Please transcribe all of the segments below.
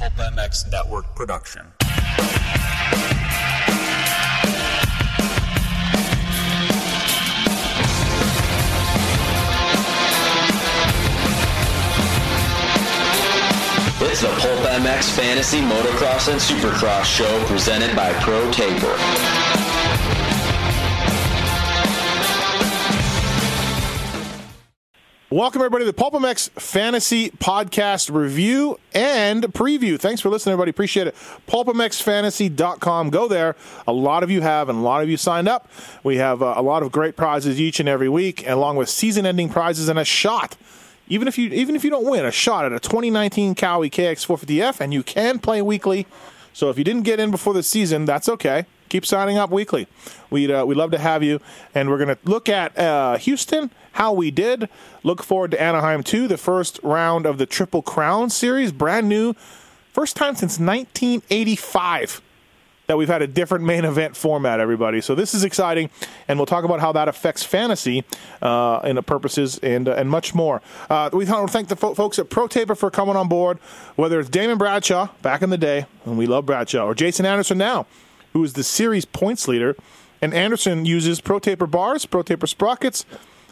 Pulp MX Network production. It's the Pulp MX Fantasy Motocross and Supercross show presented by Pro Taper. Welcome, everybody, to the Pulp MX Fantasy Podcast Review and Preview. Thanks for listening, everybody. Appreciate it. PulpMXFantasy.com. Go there. A lot of you have, and a lot of you signed up. We have uh, a lot of great prizes each and every week, along with season-ending prizes and a shot. Even if you even if you don't win, a shot at a 2019 Kawi KX450F, and you can play weekly. So if you didn't get in before the season, that's okay. Keep signing up weekly. We'd uh, we'd love to have you, and we're going to look at uh, Houston, how we did. Look forward to Anaheim too, the first round of the Triple Crown series, brand new, first time since 1985 that we've had a different main event format, everybody. So this is exciting, and we'll talk about how that affects fantasy uh, and the purposes and uh, and much more. Uh, we want to thank the fo- folks at ProTaper for coming on board. Whether it's Damon Bradshaw back in the day, and we love Bradshaw, or Jason Anderson now, who is the series points leader, and Anderson uses ProTaper bars, ProTaper sprockets,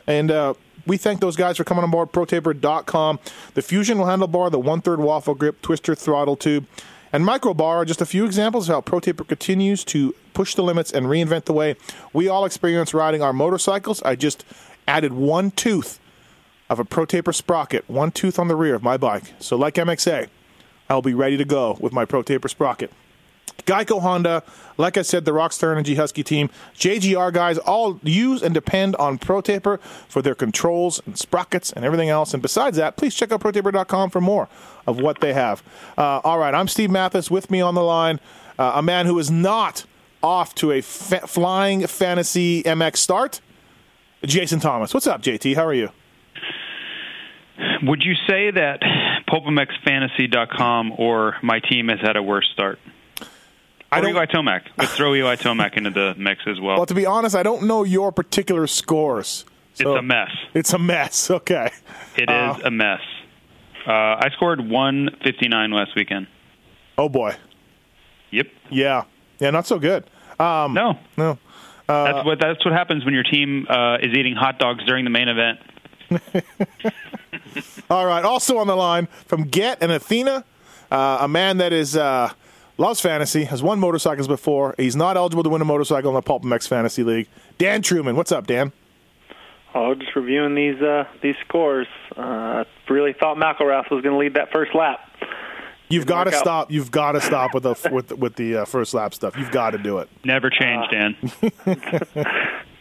and. Uh, we thank those guys for coming on board, protaper.com. The Fusion handlebar, the one third waffle grip, twister throttle tube, and Microbar are just a few examples of how ProTaper continues to push the limits and reinvent the way we all experience riding our motorcycles. I just added one tooth of a ProTaper sprocket, one tooth on the rear of my bike. So, like MXA, I'll be ready to go with my ProTaper sprocket. Geico Honda, like I said, the Rockstar Energy Husky team, JGR guys all use and depend on ProTaper for their controls and sprockets and everything else. And besides that, please check out ProTaper.com for more of what they have. Uh, all right, I'm Steve Matthes. With me on the line, uh, a man who is not off to a fa- flying fantasy MX start, Jason Thomas. What's up, JT? How are you? Would you say that PulpMXFantasy.com or my team has had a worse start? I don't- Eli Tomac. Let's throw Eli Tomac into the mix as well. Well, to be honest, I don't know your particular scores. So it's a mess. It's a mess. Okay. It is Uh, a mess. Uh, I scored 159 last weekend. Oh boy. Yep. Yeah. Yeah. Not so good. Um, No. no. that's what that's what happens when your team uh, is eating hot dogs during the main event. All right. Also on the line from Get and Athena, uh, a man that is uh, loves fantasy, has won motorcycles before. He's not eligible to win a motorcycle in the Pulp MX Fantasy League. Dan Truman, what's up, Dan? Oh, just reviewing these uh, these scores. Uh, really thought McElrath was going to lead that first lap. You've got to work out. stop. You've got to stop with the with with the uh, first lap stuff. You've got to do it. Never changed, Dan.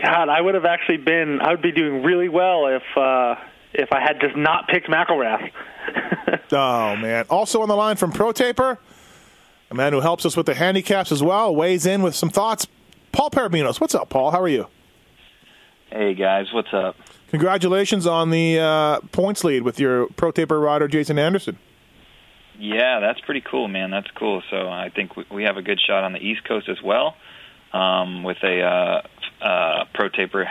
God, I would have actually been. I would be doing really well if uh, if I had just not picked McElrath. Oh man! Also on the line from ProTaper, a man who helps us with the handicaps as well, weighs in with some thoughts. Paul Parabinos, what's up, Paul? How are you? Hey guys, what's up? Congratulations on the uh, points lead with your ProTaper rider Jason Anderson. Yeah, that's pretty cool, man. That's cool. So I think we, we have a good shot on the East Coast as well, um, with a uh, uh, pro taper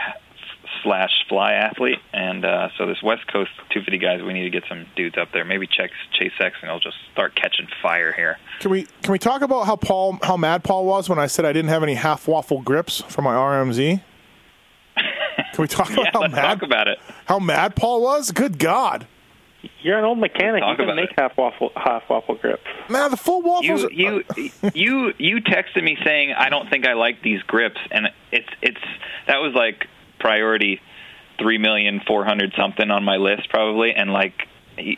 slash fly athlete, and uh, so this West Coast 250 guys, we need to get some dudes up there. Maybe Chase Chase Sexton will just start catching fire here. Can we can we talk about how Paul how mad Paul was when I said I didn't have any half waffle grips for my RMZ? Can we talk about Yeah, how let's mad talk about it. how mad Paul was? Good God, You're an old mechanic. Talk You can make it. half waffle half waffle grips. man! The full waffles. You you you you texted me saying I don't think I like these grips, and it's it's that was like priority three million four hundred something on my list probably, and like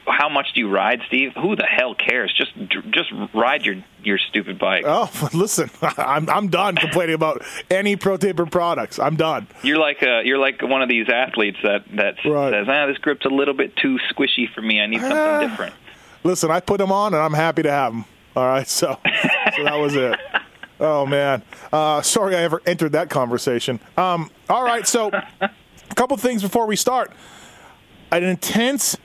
how much do you ride, Steve? Who the hell cares? Just just ride your your stupid bike. Oh, listen, I'm I'm done complaining about any Pro Taper products. I'm done. You're like a, you're like one of these athletes that that Right. says, ah, this grip's a little bit too squishy for me. I need Ah. something different. Listen, I put them on, and I'm happy to have them. All right, so so that was it. Oh man, uh, sorry I ever entered that conversation. Um, all right, so a couple things before we start. An intense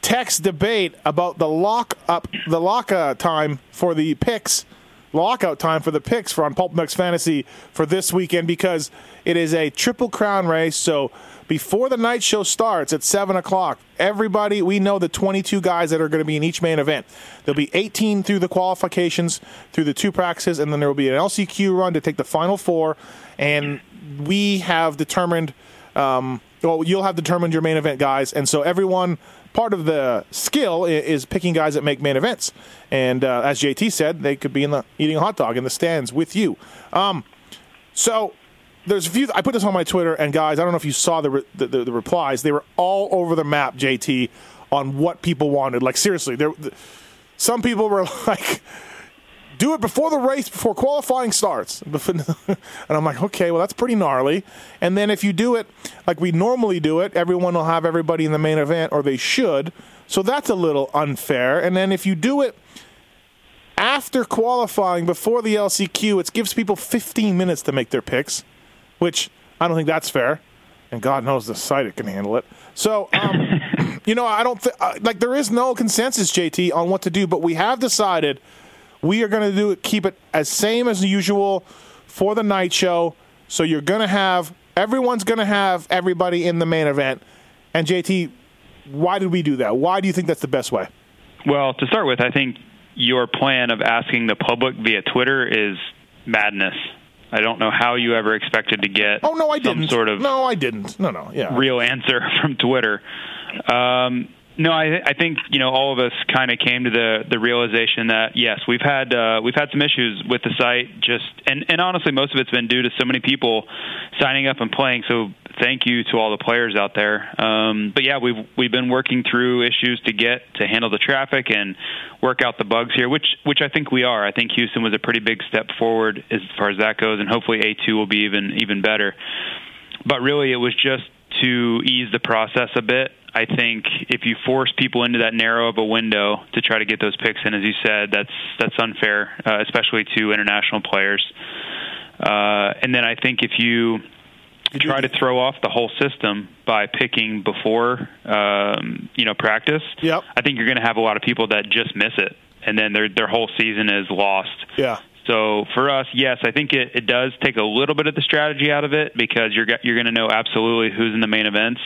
text debate about the lock up, the lock uh, time for the picks lockout time for the picks for on Pulp MX Fantasy for this weekend because it is a triple crown race. So before the night show starts at seven o'clock, everybody we know the 22 guys that are going to be in each main event. There'll be 18 through the qualifications, through the two practices, and then there will be an LCQ run to take the final four. And we have determined. Um, well, you'll have determined your main event guys, and so everyone part of the skill is picking guys that make main events. And uh, as JT said, they could be in the eating a hot dog in the stands with you. Um, so there's a few. I put this on my Twitter, and guys, I don't know if you saw the, re- the, the, the replies. They were all over the map, JT, on what people wanted. Like seriously, there. Some people were like do it before the race, before qualifying starts. and I'm like, okay, well, that's pretty gnarly. And then if you do it like we normally do it, everyone will have everybody in the main event, or they should. So that's a little unfair. And then if you do it after qualifying, before the LCQ, it gives people 15 minutes to make their picks, which I don't think that's fair. And God knows the site it can handle it. So, um, you know, I don't think, like, there is no consensus, JT, on what to do, but we have decided – we are going to do it, keep it as same as usual for the night show. So you're going to have everyone's going to have everybody in the main event. And JT, why did we do that? Why do you think that's the best way? Well, to start with, I think your plan of asking the public via Twitter is madness. I don't know how you ever expected to get oh no I some didn't. sort of no I didn't. No no yeah. real answer from Twitter. Um, no, I, I think you know all of us kind of came to the the realization that yes, we've had uh, we've had some issues with the site. Just and and honestly, most of it's been due to so many people signing up and playing. So thank you to all the players out there. Um, but yeah, we've we've been working through issues to get to handle the traffic and work out the bugs here, which which I think we are. I think Houston was a pretty big step forward as far as that goes, and hopefully A2 will be even even better. But really, it was just to ease the process a bit I think if you force people into that narrow of a window to try to get those picks in, as you said, that's that's unfair, uh, especially to international players. Uh, and then I think if you try to throw off the whole system by picking before um, you know practice, yep. I think you're going to have a lot of people that just miss it, and then their their whole season is lost. Yeah. So for us, yes, I think it, it does take a little bit of the strategy out of it because you're you're going to know absolutely who's in the main events.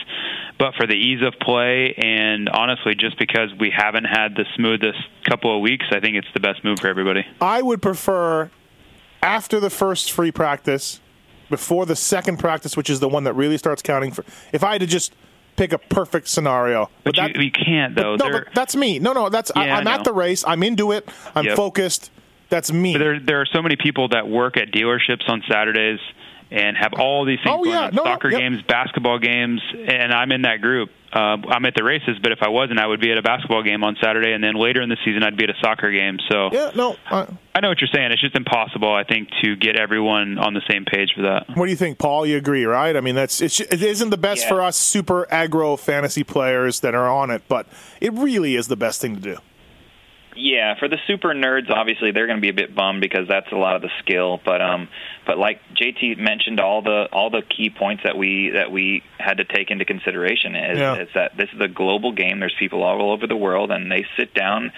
But for the ease of play and honestly, just because we haven't had the smoothest couple of weeks, I think it's the best move for everybody. I would prefer after the first free practice, before the second practice, which is the one that really starts counting for. If I had to just pick a perfect scenario. But, but that, you, you, can't though. But, no, but that's me. No, no, that's yeah, I, am at the race. I'm into it. I'm yep. focused. That's me. But there, there are so many people that work at dealerships on Saturdays and have all these things oh, going yeah. on, no, soccer no, yep. games, basketball games, and I'm in that group. Uh, I'm at the races, but if I wasn't, I would be at a basketball game on Saturday, and then later in the season, I'd be at a soccer game. So yeah, no, I, I know what you're saying. It's just impossible, I think, to get everyone on the same page for that. What do you think, Paul? You agree, right? I mean, that's it's, it isn't the best yeah. for us super aggro fantasy players that are on it, but it really is the best thing to do. Yeah, for the super nerds, obviously they're going to be a bit bummed because that's a lot of the skill. But um, but like JT mentioned, all the all the key points that we that we had to take into consideration is, yeah. is that this is a global game. There's people all over the world, and they sit down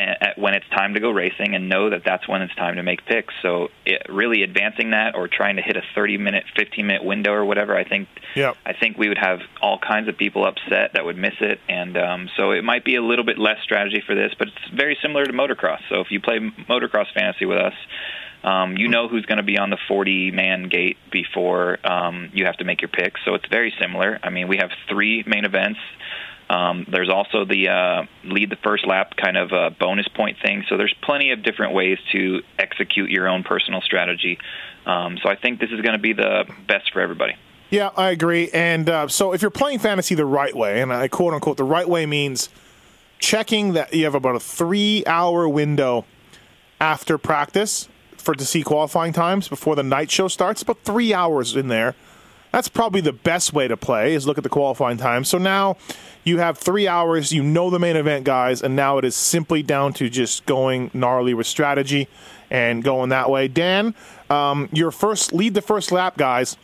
at when it's time to go racing and know that that's when it's time to make picks. So it, really advancing that or trying to hit a 30 minute, 15 minute window or whatever, I think yep. I think we would have all kinds of people upset that would miss it. And um, so it might be a little bit less strategy for this, but it's very similar to motocross. So if you play motocross fantasy with us, um, you know who's going to be on the 40 man gate before um, you have to make your picks. So it's very similar. I mean, we have three main events um, there's also the uh, lead the first lap kind of a bonus point thing. So there's plenty of different ways to execute your own personal strategy. Um, so I think this is going to be the best for everybody. Yeah, I agree. And uh, so if you're playing fantasy the right way, and I quote unquote the right way means checking that you have about a three hour window after practice for to see qualifying times before the night show starts. About three hours in there. That's probably the best way to play is look at the qualifying time. So now you have three hours, you know the main event guys, and now it is simply down to just going gnarly with strategy and going that way. Dan, um, your first lead the first lap, guys.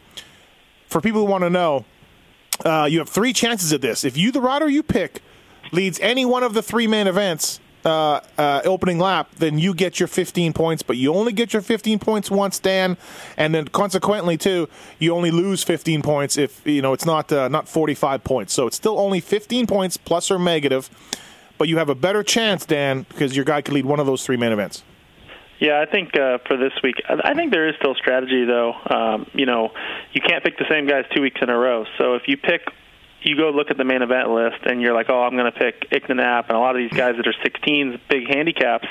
For people who want to know, uh, you have three chances at this. If you, the rider you pick, leads any one of the three main events, uh, uh, opening lap, then you get your 15 points, but you only get your 15 points once, Dan, and then consequently too, you only lose 15 points if you know it's not uh, not 45 points. So it's still only 15 points plus or negative, but you have a better chance, Dan, because your guy could lead one of those three main events. Yeah, I think uh, for this week, I think there is still strategy though. Um, you know, you can't pick the same guys two weeks in a row. So if you pick you go look at the main event list and you're like, oh, I'm going to pick Icknapp and a lot of these guys that are 16s, big handicaps,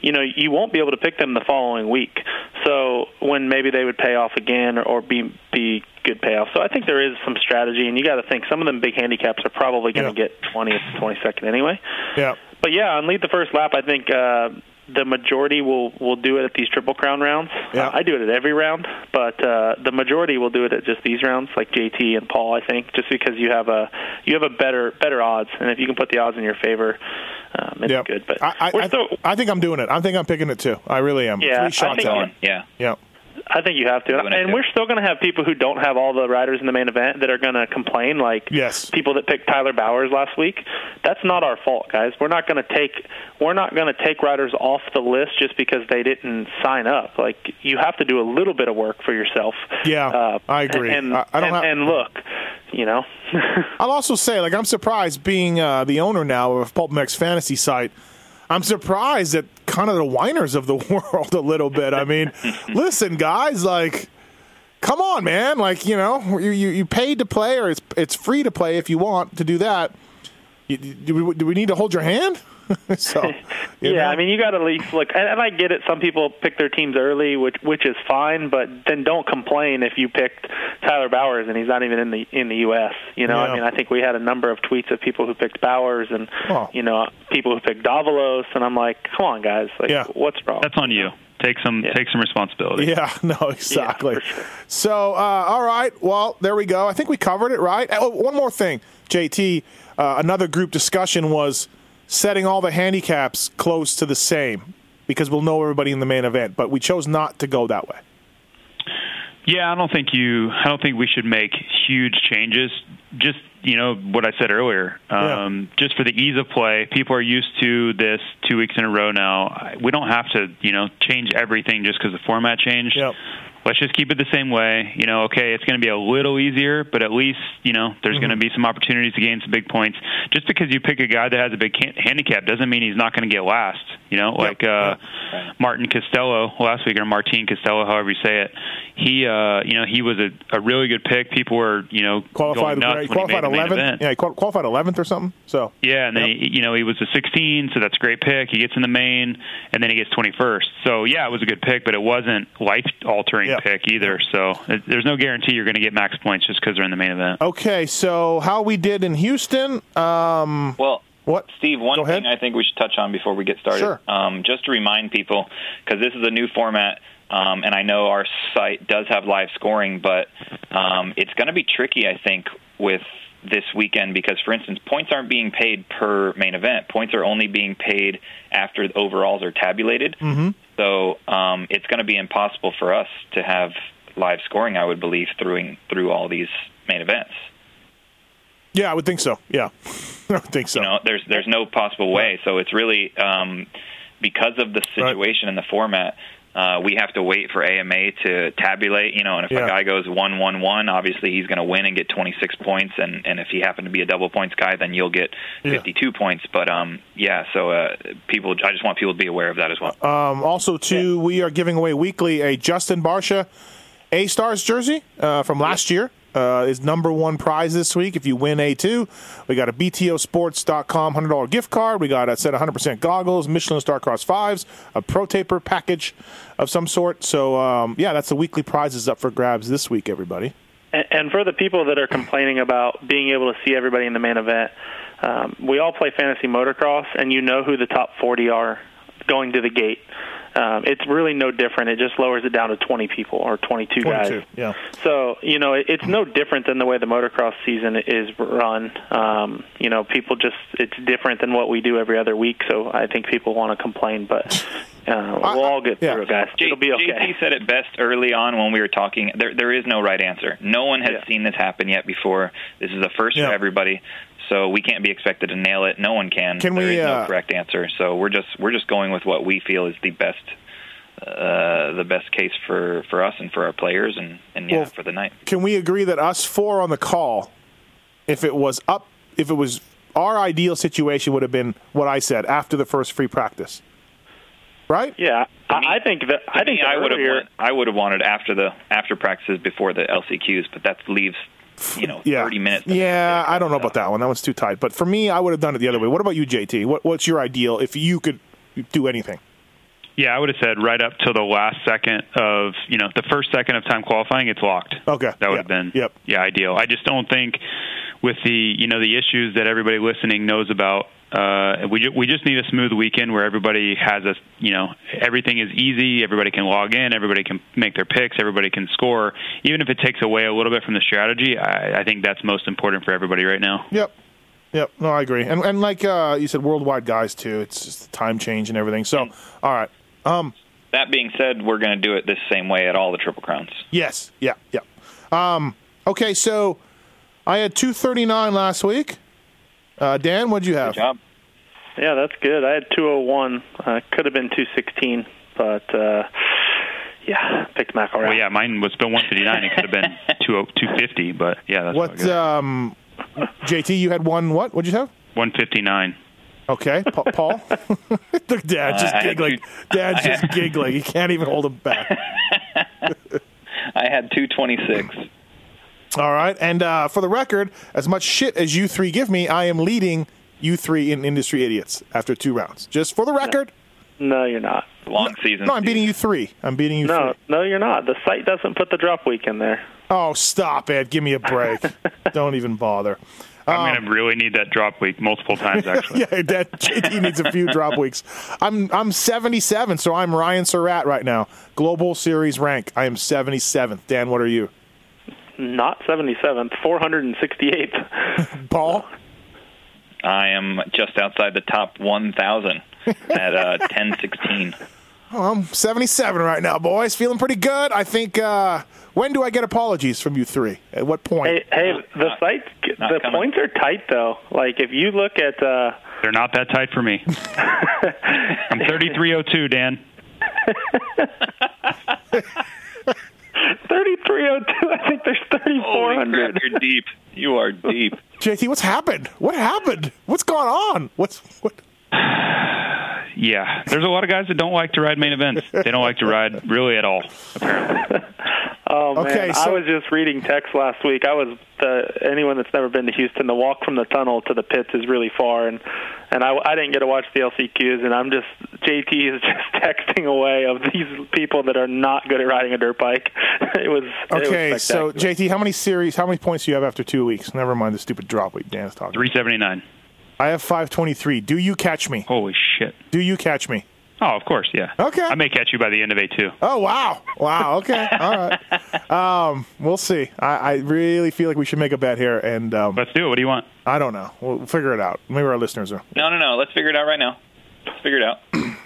you know, you won't be able to pick them the following week. So when maybe they would pay off again or, or be be good payoff. So I think there is some strategy, and you got to think some of them big handicaps are probably going to Yeah. get 20th, 22nd anyway. Yeah. But yeah, on lead the first lap, I think uh, the majority will will do it at these triple crown rounds. Yeah. Uh, I do it at every round, but uh, the majority will do it at just these rounds, like JT and Paul. I think just because you have a you have a better better odds, and if you can put the odds in your favor, um, it's Yep. good. But I, I, still, I think I'm doing it. I think I'm picking it too. I really am. Yeah, I Three shots think- at Going, yeah. Yeah. I think you have to, Doing it and we're still going to have people who don't have all the riders in the main event that are going to complain, like Yes. people that picked Tyler Bowers last week. That's not our fault, guys. We're not going to take we're not going to take riders off the list just because they didn't sign up. Like you have to do a little bit of work for yourself. Yeah, uh, I agree. And I- I don't and, have- and look, you know, I'll also say, like, I'm surprised being uh, the owner now of PulpMX Fantasy site. I'm surprised at kind of the whiners of the world a little bit. I mean, listen, guys, like, come on, man. Like, you know, you, you, you paid to play, or it's it's free to play if you want to do that. You, do, we, do we need to hold your hand? so, yeah, know? I mean, you got to at least look. And, and I get it. Some people pick their teams early, which which is fine. But then don't complain if you picked Tyler Bowers and he's not even in the in the U.S. You know, Yeah. I mean, I think we had a number of tweets of people who picked Bowers and Oh. you know people who picked Davalos, and I'm like, come on, guys, like, Yeah. what's wrong? That's on you. Take some Yeah. take some responsibility. Yeah, no, exactly. for sure. So, uh, all right. Well, there we go. I think we covered it, right? Oh, one more thing, JT. Uh, another group discussion was setting all the handicaps close to the same because we'll know everybody in the main event. But we chose not to go that way. Yeah, I don't think you. I don't think we should make huge changes. Just you know what I said earlier. Um, Just for the ease of play, people are used to this two weeks in a row now. We don't have to you know change everything just because the format changed. Yep. Let's just keep it the same way. You know, okay, it's going to be a little easier, but at least you know there's going to be some opportunities to gain some big points. Just because you pick a guy that has a big can- handicap doesn't mean he's not going to get last. You know, like uh, Martin Castelo last week, or Martin Castelo, however you say it. He, uh, you know, he was a, a really good pick. People were, you know, Qualified, going nuts he when he made qualified the main 11th. event. Yeah, qualified 11th or something. So, Yeah, and Yep. he, you know he was a 16, so that's a great pick. He gets in the main, and then he gets 21st. So yeah, it was a good pick, but it wasn't life altering Yeah. Pick either. So it, there's no guarantee you're going to get max points just because they're in the main event. okay. So, how we did in Houston? Um, Well, what? Steve, one Go ahead. thing I think we should touch on before we get started, Sure. um, just to remind people, because this is a new format, um, and I know our site does have live scoring, but um, it's going to be tricky, I think, with this weekend because, for instance, points aren't being paid per main event. Points are only being paid after the overalls are tabulated. Mm-hmm. So um, it's going to be impossible for us to have live scoring, I would believe, through through all these main events. Yeah, I would think so. Yeah, I would think so. You know, there's there's no possible way. So it's really um, because of the situation and the format. Uh, we have to wait for AMA to tabulate, you know, and if Yeah. a guy goes one one one, obviously he's going to win and get 26 points, and and if he happened to be a double points guy, then you'll get Yeah. 52 points. But um, yeah, so uh, people, I just want people to be aware of that as well. Um, also, too, we are giving away weekly a Justin Barcia A Stars jersey uh, from last year. Uh, is number one prize this week. If you win A2, we got a BTOsports.com $100 gift card. We got a set of 100% goggles, Michelin Starcross 5s, a Pro Taper package of some sort. So, um, yeah, that's the weekly prizes up for grabs this week, everybody. And, and for the people that are complaining about being able to see everybody in the main event, um, we all play fantasy motocross, and you know who the top 40 are going to the gate. Um, it's really no different. It just lowers it down to 20 people or 22, 22, guys. yeah. So you know, it, it's no different than the way the motocross season is run. Um, you know, people just it's different than what we do every other week. So I think people want to complain, but uh, we'll all get yeah. through it, guys. J- It'll be okay. JT said it best early on when we were talking. There, there is no right answer. No one has Yeah. seen this happen yet before. This is the first Yeah. for everybody. So we can't be expected to nail it. No one can. Can There we, is uh, no correct answer. So we're just we're just going with what we feel is the best uh, the best case for for us and for our players and and yeah Well, for the night. Can we agree that us four on the call, if it was up, if it was our ideal situation, would have been what I said after the first free practice, right? Yeah, To me- I, I think that I think me, I would have I would have wanted after the after practices before the LCQs, but that leaves you know Yeah. thirty minutes. Yeah, I don't know about that one. That one's too tight. But for me, I would have done it the other way. What about you, JT? What, what's your ideal if you could do anything? Yeah, I would have said right up till the last second of you know the first second of time qualifying, it's locked. Okay. that would Yep. have been Yep. yeah ideal. I just don't think with the you know the issues that everybody listening knows about. Uh, we ju- we just need a smooth weekend where everybody has a you know everything is easy. Everybody can log in. Everybody can make their picks. Everybody can score. Even if it takes away a little bit from the strategy, I, I think that's most important for everybody right now. Yep. Yep. No, I agree. And and like uh, you said, worldwide guys too. It's just the time change and everything. So, all right. That being said, we're going to do it this same way at all the Triple Crowns. Yes. Yeah. Yeah. Um, okay. So, I had two thirty nine last week. Uh, Dan, what'd you have? Good job. Yeah, that's good. I had 201. Uh, could have been 216, but uh, yeah, picked McElrath. Well, yeah, mine was still 159. It could have been 20 250, but yeah, that's What? good. Um, JT, you had one. What? What'd you have? 159. Okay, Pa- Paul. Look, Dad just Uh, giggling. two- Dad's just had- giggling. He can't even hold him back. I had two twenty six. All right, and uh, for the record, as much shit as you three give me, I am leading you three in industry idiots after two rounds. Just for the record. No, you're not. Long season. No, I'm beating you three. I'm beating you No, three. no, you're not. The site doesn't put the drop week in there. Oh, stop it. Give me a break. Don't even bother. I'm going to um, really need that drop week multiple times, actually. Yeah, that JT needs a few drop weeks. I'm I'm 77, so I'm Ryan Surratt right now. Global Series rank. I am 77th. Dan, what are you? Not 77th, 468th. Paul? I am just outside the top one thousand at uh, ten sixteen. Oh, I'm 77 right now, boys. Feeling pretty good. I think. Uh, when do I get apologies from you three? At what point? hey, hey, the Not- site, not the coming. points are tight though. Like if you look at, uh, They're not that tight for me. I'm 3302, Dan. 3302, I think there's Holy 3400. you're deep. You are deep. JT, what's happened? What happened? What's gone on? What's what? Yeah, there's a lot of guys that don't like to ride main events. They don't like to ride really at all, apparently. Oh man, Okay, I was just reading text last week. I was the anyone that's never been to Houston. The walk from the tunnel to the pits is really far, and and I, I didn't get to watch the LCQs. And I'm just JT is just texting away of these people that are not good at riding a dirt bike. it was it Okay, was so. JT, how many series? How many points do you have after two weeks? Never mind the stupid drop week Dan's talking. 379. I have 523. Do you catch me? Holy shit. Do you catch me? Oh, of course, yeah. Okay. I may catch you by the end of A2. Oh wow, wow. Okay, all right. Um, we'll see. I, I really feel like we should make a bet here, and um, Let's do it. What do you want? I don't know. We'll figure it out. Maybe our listeners are. No, no, no. Let's figure it out right now. Let's figure it out.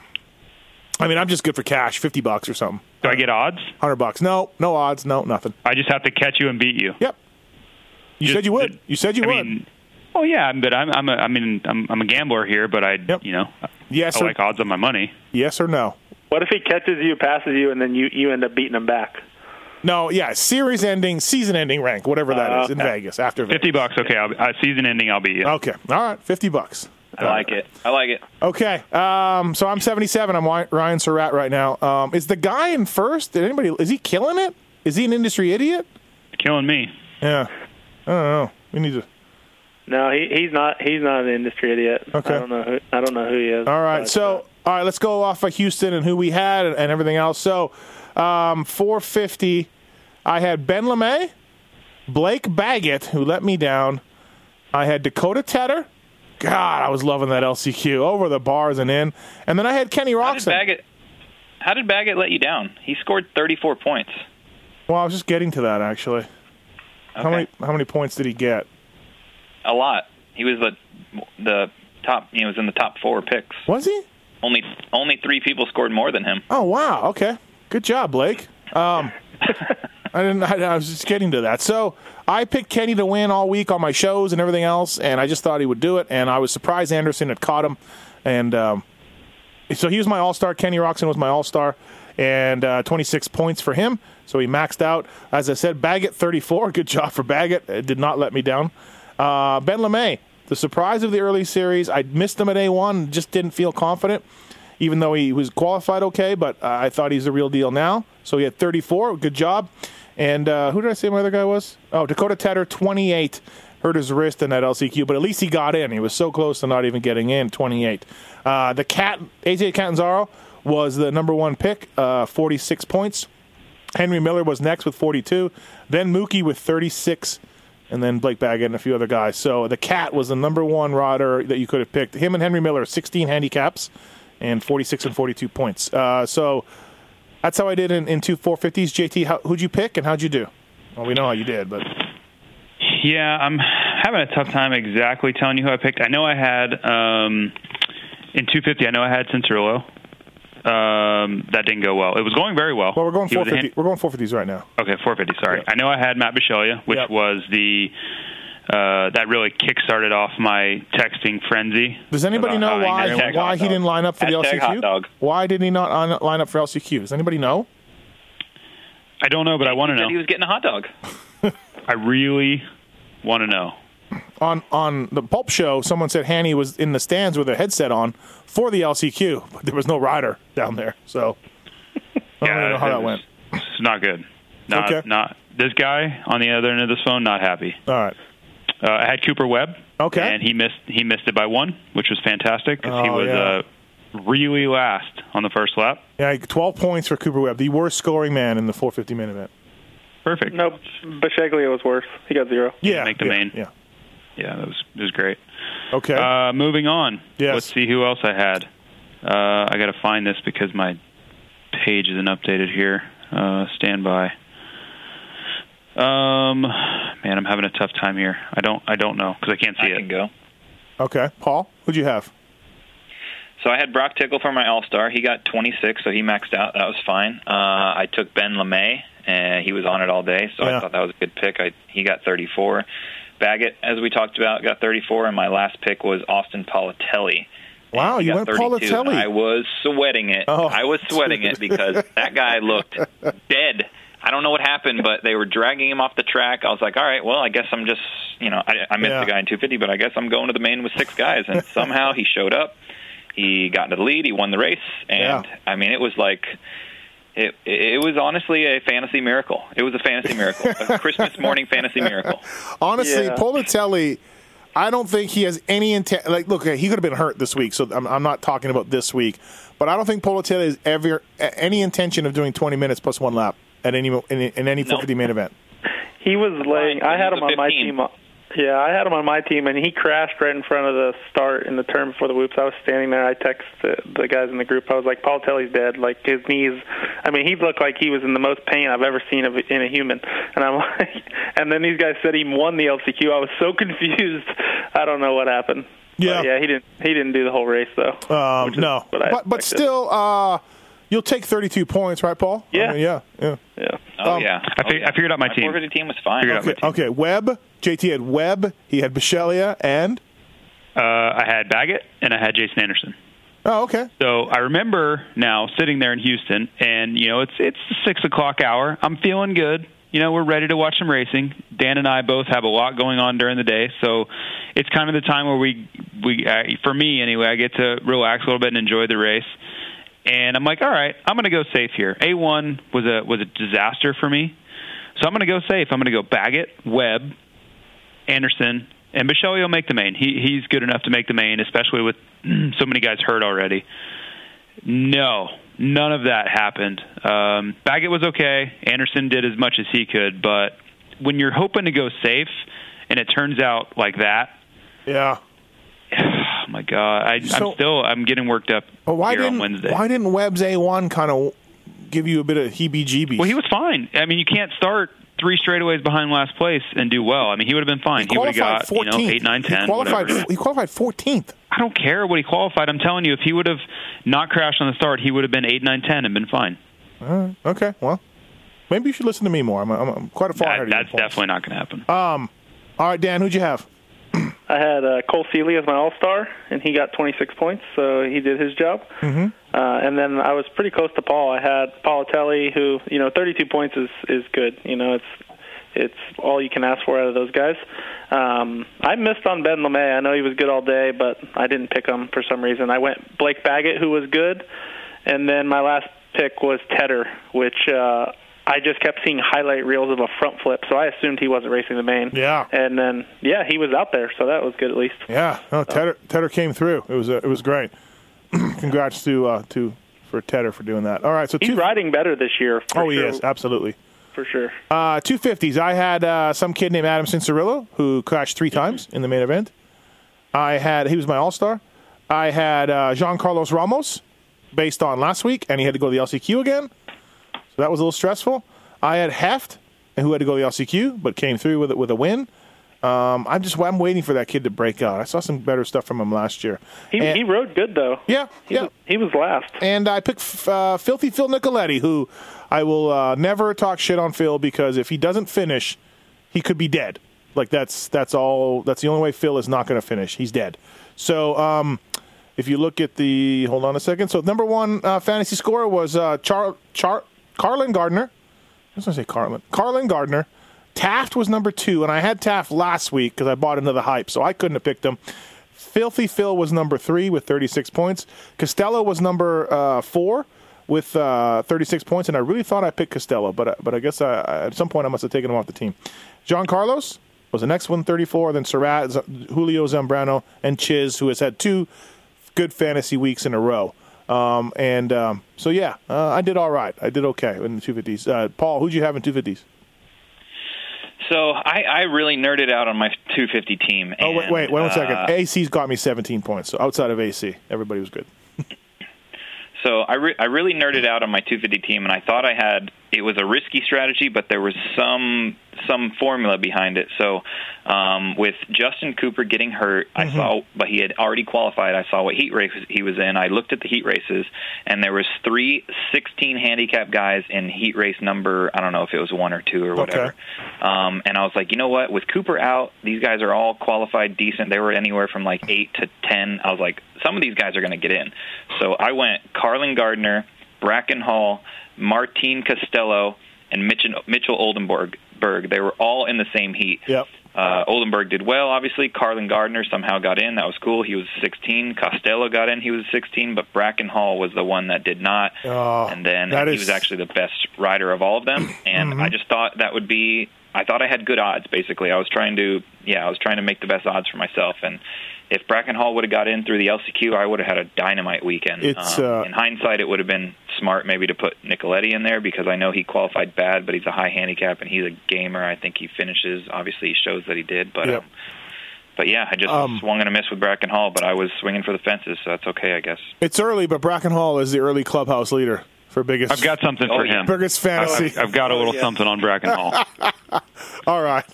I mean, I'm just good for cash, fifty bucks or something, Do I get odds? hundred bucks. No, no odds, no nothing. I just have to catch you and beat you. Yep. You Just- said you would. You said you I would. mean, oh yeah, but I'm I'm a, I mean I'm I'm a gambler here, but I Yep. you know yes I or like odds on my money. yes or no. what if he catches you, passes you, and then you you end up beating him back? No, yeah, series ending, season ending rank, whatever that is in okay. Vegas after Vegas. Fifty bucks, okay. I'll, uh, season ending, I'll be you. Okay, all right, fifty bucks. I like it. I like it. Okay, um, so I'm 77. I'm Ryan Surratt right now. Um, is the guy in first? Did anybody? Is he killing it? Is he an industry idiot? Killing me. Yeah, I don't know. We need to. No, he he's not he's not an industry idiot. Okay. I don't know who I don't know who he is. All right, but, so all right, let's go off of Houston and who we had and, and everything else. So, um, 450, I had Ben LaMay, Blake Baggett, who let me down. I had Dakota Tedder. God, I was loving that LCQ over the bars and in. And then I had Kenny How did Baggett? How did Baggett let you down? He scored 34 points. Well, I was just getting to that actually. Okay. How many how many points did he get? A lot. He was the the top. He was in the top four picks. Was he? Only only three people scored more than him. Oh wow, okay. Good job, Blake. Um, I didn't. I, I was just getting to that. So I picked Kenny to win all week on my shows and everything else, and I just thought he would do it. And I was surprised Anderson had caught him, and um, so he was my all star. Kenny Roczen was my all star, and uh, 26 points for him. So he maxed out. As I said, Baggett 34. Good job for Baggett. It did not let me down. Uh, ben LaMay, the surprise of the early series. I missed him at A1. Just didn't feel confident, even though he was qualified okay. But uh, I thought he's the real deal now. So he had 34. Good job. And uh, who did I say my other guy was? Oh, Dakota Tedder, 28. Hurt his wrist in that LCQ, but at least he got in. He was so close to not even getting in, 28. Uh, the cat, AJ Catanzaro, was the number one pick, uh, 46 points. Henry Miller was next with 42. Then Mookie with 36. And then Blake Baggett and a few other guys. So the cat was the number one rider that you could have picked. Him and Henry Miller, 16 handicaps and 46 and 42 points. Uh, so that's how I did in, in two 450s. JT, how, who'd you pick and how'd you do? Well, we know how you did, but Yeah, I'm having a tough time exactly telling you who I picked. I know I had um, in 250. I know I had Cincinnati. Um, that didn't go well. It was going very well. well, we're going He was 450. hand- We're going 450s right now. Okay, 450. Sorry, Yep. I know I had Matt Bisceglia, which Yep. was the uh, that really kick-started off my texting frenzy. Does anybody know how why angry why he didn't line up for the Hashtag hot LCQ? dog. Why did he not on, line up for LCQ? Does anybody know? I don't know, but I want to know. He was getting a hot dog. I really want to know. On on the Pulp Show, someone said Hanny was in the stands with a headset on for the LCQ, but there was no rider down there. So I don't really know how that went. It's not good. Not Okay. not this guy on the other end of this phone. Not happy. All right. Uh, I had Cooper Webb. Okay. And he missed he missed it by one, which was fantastic because he Oh, was yeah. uh, really last on the first lap. Yeah, 12 points for Cooper Webb, the worst scoring man in the 450 main event. Perfect. Nope, Bisceglia was worse. He got zero. Yeah, make the yeah, main. Yeah. Yeah, that was it was great. Okay. Uh, moving on. Yes. Let's see who else I had. Uh, I got to find this because my page isn't updated here. Uh, stand by. Um, man, I'm having a tough time here. I don't I don't know because I can't see I it. can go. okay. Paul, who'd you have? So I had Broc Tickle for my All Star. He got 26, so he maxed out. That was fine. Uh, I took Ben LaMay, and he was on it all day, so Yeah. I thought that was a good pick. I, he got 34. Baggett, as we talked about, got 34, and my last pick was Austin Politelli. Wow, you went 32. Politelli. I was sweating it. Oh. I was sweating it because that guy looked dead. I don't know what happened, but they were dragging him off the track. I was like, all right, well, I guess I'm just, you know, I, I missed Yeah. the guy in 250, but I guess I'm going to the main with six guys. And somehow he showed up. He got into the lead. He won the race. And, Yeah. I mean, it was like, it, it was honestly a fantasy miracle. It was a fantasy miracle, a Christmas morning fantasy miracle. Honestly, Yeah. Politelli, I don't think he has any intent. Like, look, he could have been hurt this week, so I'm, I'm not talking about this week. But I don't think Politelli has ever any intention of doing 20 minutes plus one lap at any in, in any 450 main event. He was laying. I had him was on my team. Uh, Yeah, I had him on my team, and he crashed right in front of the start in the turn before the whoops. I was standing there. I texted the guys in the group. I was like, "Politelli's dead. Like his knees. I mean, he looked like he was in the most pain I've ever seen of in a human." And I'm like, and then these guys said he won the LCQ. I was so confused. I don't know what happened. Yeah. but yeah. He didn't. He didn't do the whole race though. Um, no, what but but still, uh, you'll take 32 points, right, Paul? I Yeah. mean, yeah, yeah. yeah. Oh, Um, yeah. I fig- oh, yeah. I figured out my team. 450 team was fine. Figured out my Okay, okay. Webb, JT had Webb. He had Bisceglia, and Uh, I had Baggett and I had Jason Anderson. oh, okay. So I remember now sitting there in Houston, and you know it's it's the six o'clock hour. I'm feeling good. You know we're ready to watch some racing. Dan and I both have a lot going on during the day, so it's kind of the time where we we uh, for me anyway. I get to relax a little bit and enjoy the race. And I'm like, all right, I'm going to go safe here. A1 was a was a disaster for me, so I'm going to go safe. I'm going to go Baggett, Webb, Anderson, and Bisceglia will make the main. He he's good enough to make the main, especially with so many guys hurt already. No, none of that happened. Um, Baggett was okay. Anderson did as much as he could, but when you're hoping to go safe and it turns out like that, Yeah. oh my god, I, So- I'm still I'm getting worked up But why here didn't Wednesday. why didn't Webb's A1 kind of give you a bit of heebie-jeebies? Well, he was fine. I mean, you can't start three straightaways behind last place and do well. I mean, he would have been fine. He, would have got you know eight, nine, ten. He qualified. whatever. He qualified 14th. I don't care what he qualified. I'm telling you, if he would have not crashed on the start, he would have been eight, nine, ten and been fine. All right. Okay. Well, Maybe you should listen to me more. I'm, I'm, I'm quite a far ahead That, that's definitely not going to happen. Um. All right, Dan, who'd you have? I had uh, Cole Seeley as my All Star, and he got 26 points, so he did his job. Mm-hmm. Uh, and then I was pretty close to Paul. I had Politelli, who you know 32 points is is good. You know, it's it's all you can ask for out of those guys. Um, I missed on Ben LaMay. I know he was good all day, but I didn't pick him for some reason. I went Blake Baggett, who was good, and then my last pick was Tedder, which uh, I just kept seeing highlight reels of a front flip, so I assumed he wasn't racing the main. Yeah. And then yeah, he was out there, so that was good at least. Yeah, no, Tedder, Tedder came through. It was uh, it was great. Congrats to uh, to for Tedder for doing that. All right, so He's two. riding better this year. For Oh, he is absolutely. for sure. Uh, two fifties. I had uh, some kid named Adam Cianciarulo who crashed three times in the main event. I had he was my all star. I had uh, Jean Carlos Ramos, based on last week, and he had to go to the LCQ again, so that was a little stressful. I had Heft, and who had to go to the LCQ, but came through with it with a win. Um, I'm just I'm waiting for that kid to break out. I saw some better stuff from him last year. He And- he rode good though. yeah, He yeah. was, he was last. And I picked uh, Filthy Phil Nicoletti, who I will uh, never talk shit on Phil because if he doesn't finish, he could be dead. Like that's that's all. That's the only way Phil is not going to finish. He's dead. So um, if you look at the hold on a second. So number one uh, fantasy score was uh, Char Char Carlen Gardner. I was going to say Carlen. Carlen Gardner. Taft was number two, and I had Taft last week because I bought into the hype, so I couldn't have picked him. Filthy Phil was number three with 36 points. Castelo was number uh, four with uh, 36 points, and I really thought I picked Castelo, but uh, but I guess I, at some point I must have taken him off the team. John Carlos was the next one, 34. Then Surratt, Julio Zambrano, and Chiz, who has had two good fantasy weeks in a row. Um, and um, so yeah, uh, I did all right. I did okay in the 250s. Uh, Paul, who'd you have in 250s? So I, I really nerded out on my 250 team. Oh wait, wait, wait one uh, second. AC's got me 17 points. So outside of AC, everybody was good. So I, re- I really nerded out on my 250 team, and I thought I had it was a risky strategy, but there was some some formula behind it. So um, with Justin Cooper getting hurt, I saw, but he had already qualified. I saw what heat race he was in. I looked at the heat races, and there was three 16 handicap guys in heat race number. I don't know if it was one or two or whatever. Um, and I was like, you know what? With Cooper out, these guys are all qualified decent. They were anywhere from like eight to ten. I was like, some of these guys are going to get in. So I went Carlen Gardner, Bracken Hall, Martin Castelo, and Mitchell, Mitchell Oldenburg. They were all in the same heat. Yep. Uh, Oldenburg did well, obviously. Carlen Gardner somehow got in. That was cool. He was 16. Castelo got in. He was 16. But Bracken Hall was the one that did not. Oh, and then he is- was actually the best rider of all of them. And Mm-hmm. I just thought that would be. I thought I had good odds. Basically, I was trying to. Yeah, I was trying to make the best odds for myself. And if Bracken Hall would have got in through the LCQ, I would have had a dynamite weekend. It's, Um, uh, in hindsight, it would have been smart maybe to put Nicoletti in there because I know he qualified bad, but he's a high handicap and he's a gamer. I think he finishes. Obviously, he shows that he did, but. Yep. Um, but yeah, I just Um, swung and a miss with Bracken Hall, but I was swinging for the fences, so that's okay, I guess. It's early, but Bracken Hall is the early clubhouse leader for biggest. I've got something Oh, for yeah. him. biggest fantasy. I've, I've got a little yeah. something on Bracken Hall. All right,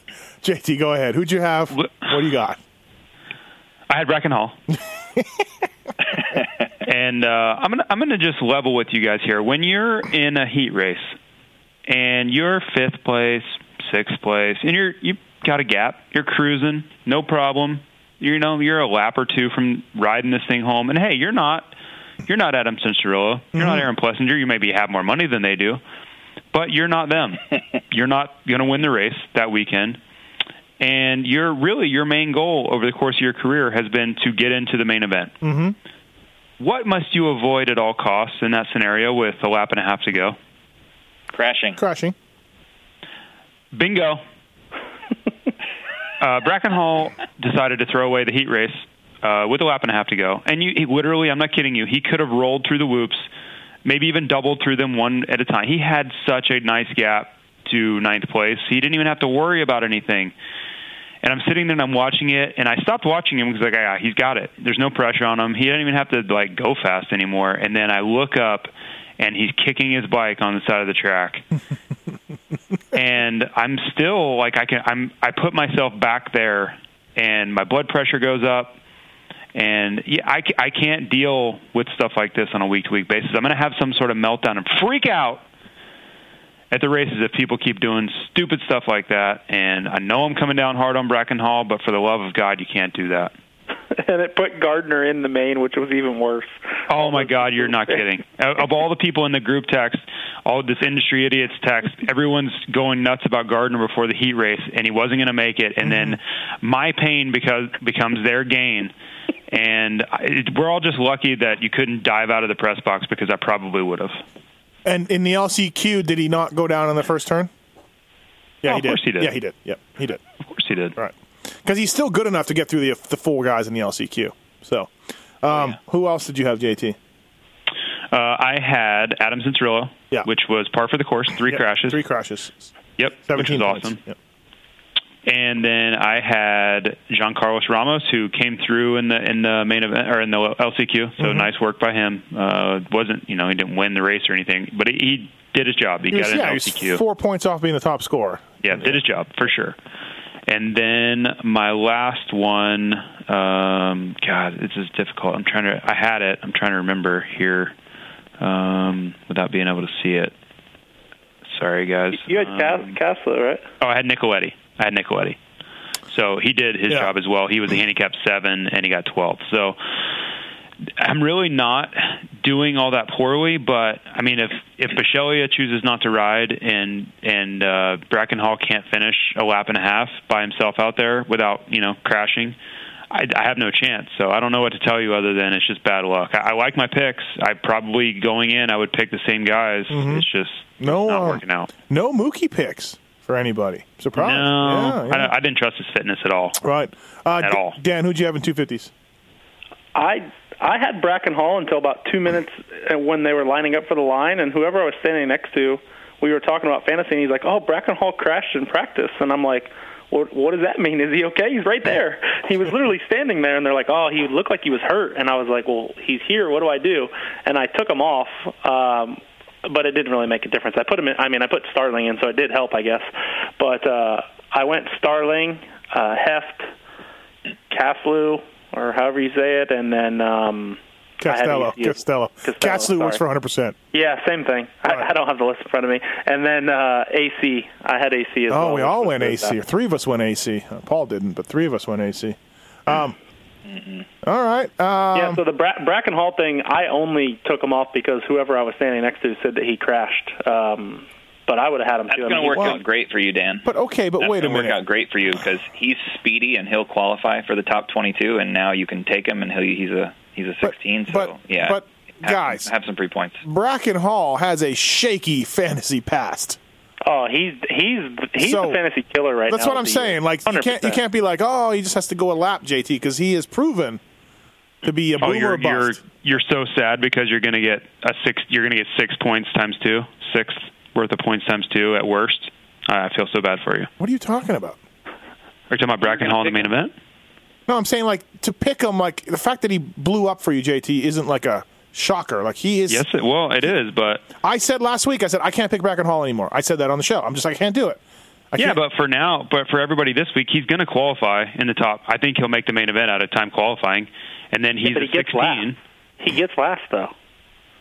JT, go ahead. Who'd you have? What do you got? I had Bracken Hall. and uh, I'm gonna I'm gonna just level with you guys here. When you're in a heat race and you're fifth place, sixth place, and you're you got a gap, you're cruising, no problem. You know you're a lap or two from riding this thing home, and hey, you're not you're not Adam Cianciarulo, you're not Aaron Plessinger. You maybe have more money than they do, but you're not them. you're not going to win the race that weekend and your really your main goal over the course of your career has been to get into the main event. Mm-hmm. What must you avoid at all costs in that scenario with a lap and a half to go? Crashing. Crashing. Bingo. uh, Bracken Hall decided to throw away the heat race uh, with a lap and a half to go, and you he, literally, I'm not kidding you, he could have rolled through the whoops, maybe even doubled through them one at a time. He had such a nice gap to ninth place. He didn't even have to worry about anything. And I'm sitting there and I'm watching it, and I stopped watching him because like, ah, he's got it. There's no pressure on him. He doesn't even have to like go fast anymore. And then I look up, and he's kicking his bike on the side of the track. and I'm still like I can I'm I put myself back there, and my blood pressure goes up. And yeah, I, I can't deal with stuff like this on a week to week basis. I'm going to have some sort of meltdown and freak out at the races if people keep doing stupid stuff like that. And I know I'm coming down hard on Bracken Hall, but for the love of God, you can't do that. and it put Gardner in the main, which was even worse. Oh my God, you're not kidding! of all the people in the group text, all this industry idiots text, everyone's going nuts about Gardner before the heat race, and he wasn't going to make it. And then mm-hmm. my pain because becomes their gain. And I, we're all just lucky that you couldn't dive out of the press box because I probably would have. And in the LCQ, did he not go down on the first turn? Yeah, Oh, he of did. course he did. Yeah, he did. Yep, he did. Of course he did. Right. Because he's still good enough to get through the the four guys in the LCQ. So, um, who else did you have, JT? Uh, I had Adam Cianciarulo, Yeah. which was par for the course, three Yep, crashes. Three crashes. Yep, which was points. awesome. Yep. And then I had Jean Carlos Ramos, who came through in the in the main event or in the LCQ. So Mm-hmm. nice work by him. Uh, wasn't you know he didn't win the race or anything, but he, he did his job. He, He was, got an yeah, he was LCQ. four points off being the top scorer. Yeah, did his job for sure. And then my last one, um, God, this is difficult. I'm trying to. I had it. I'm trying to remember here um, without being able to see it. Sorry, guys. You had Um, Cas- Castro, right? Oh, I had Nicoletti. I had Nicoletti. So he did his Yeah. job as well. He was a handicap seven, and he got 12. So I'm really not doing all that poorly. But I mean, if if Bisceglia chooses not to ride and and uh, Bracken Hall can't finish a lap and a half by himself out there without you know crashing. I, I have no chance, so I don't know what to tell you other than it's just bad luck. I, I like my picks. I probably going in, I would pick the same guys. It's just Mm-hmm. No, not um, working out. No Mookie picks for anybody. Surprise. No, Yeah, yeah. I, I didn't trust his fitness at all. Right. Uh, At D- all. Dan, who'd you have in 250s? I I had Bracken Hall until about two minutes uh, when they were lining up for the line, and whoever I was standing next to, we were talking about fantasy, and he's like, "Oh, Bracken Hall crashed in practice," and I'm like. What, what does that mean? Is he okay? He's right there. He was literally standing there, and they're like, "Oh, he looked like he was hurt." And I was like, "Well, he's here. What do I do?" And I took him off, um, but it didn't really make a difference. I put him in. I mean, I put Starling in, so it did help, I guess. But uh, I went Starling, uh, Heft, Caslew, or however you say it, and then um, Castelo, had Castelo. ECU. Castelo. Castelo, Catslew works for 100%. Yeah, same thing. Right. I, I don't have the list in front of me. And then uh, AC. I had AC as well. Oh, we all went AC. Three of us went AC. Uh, Paul didn't, but three of us went AC. Um, all right. Um, Yeah, so the Bra- Bracken Hall thing, I only took him off because whoever I was standing next to said that he crashed. Um, but I would have had him That's too. Going to mean, work well- out great for you, Dan. but okay, but That's wait a gonna minute. work out great for you because he's speedy and he'll qualify for the top 22, and now you can take him and he'll, he's a he's a 16. so but- yeah, but, have guys- some, have some free points. Bracken Hall has a shaky fantasy past. Oh, he's he's he's So, the fantasy killer right That's now. That's what I'm saying. Like you can't you can't be like, oh, he just has to go a lap, JT, because he has proven to be a Oh, boomer you're you're you're so sad because you're going to get a six. You're going to get six points times two, six worth of points times two at worst. I feel so bad for you. What are you talking about? Are you talking about Bracken Hall in the main event? No, I'm saying like to pick him. Like the fact that he blew up for you, JT, isn't like a shocker. Like he is. Yes, it, well, it is, but I said last week. I said I can't pick Bracken Hall anymore. I said that on the show. I'm just like I can't do it. I yeah, can't- but for now, but for everybody this week, he's going to qualify in the top. I think he'll make the main event out of time qualifying, and then he's but a he gets last. He gets last though.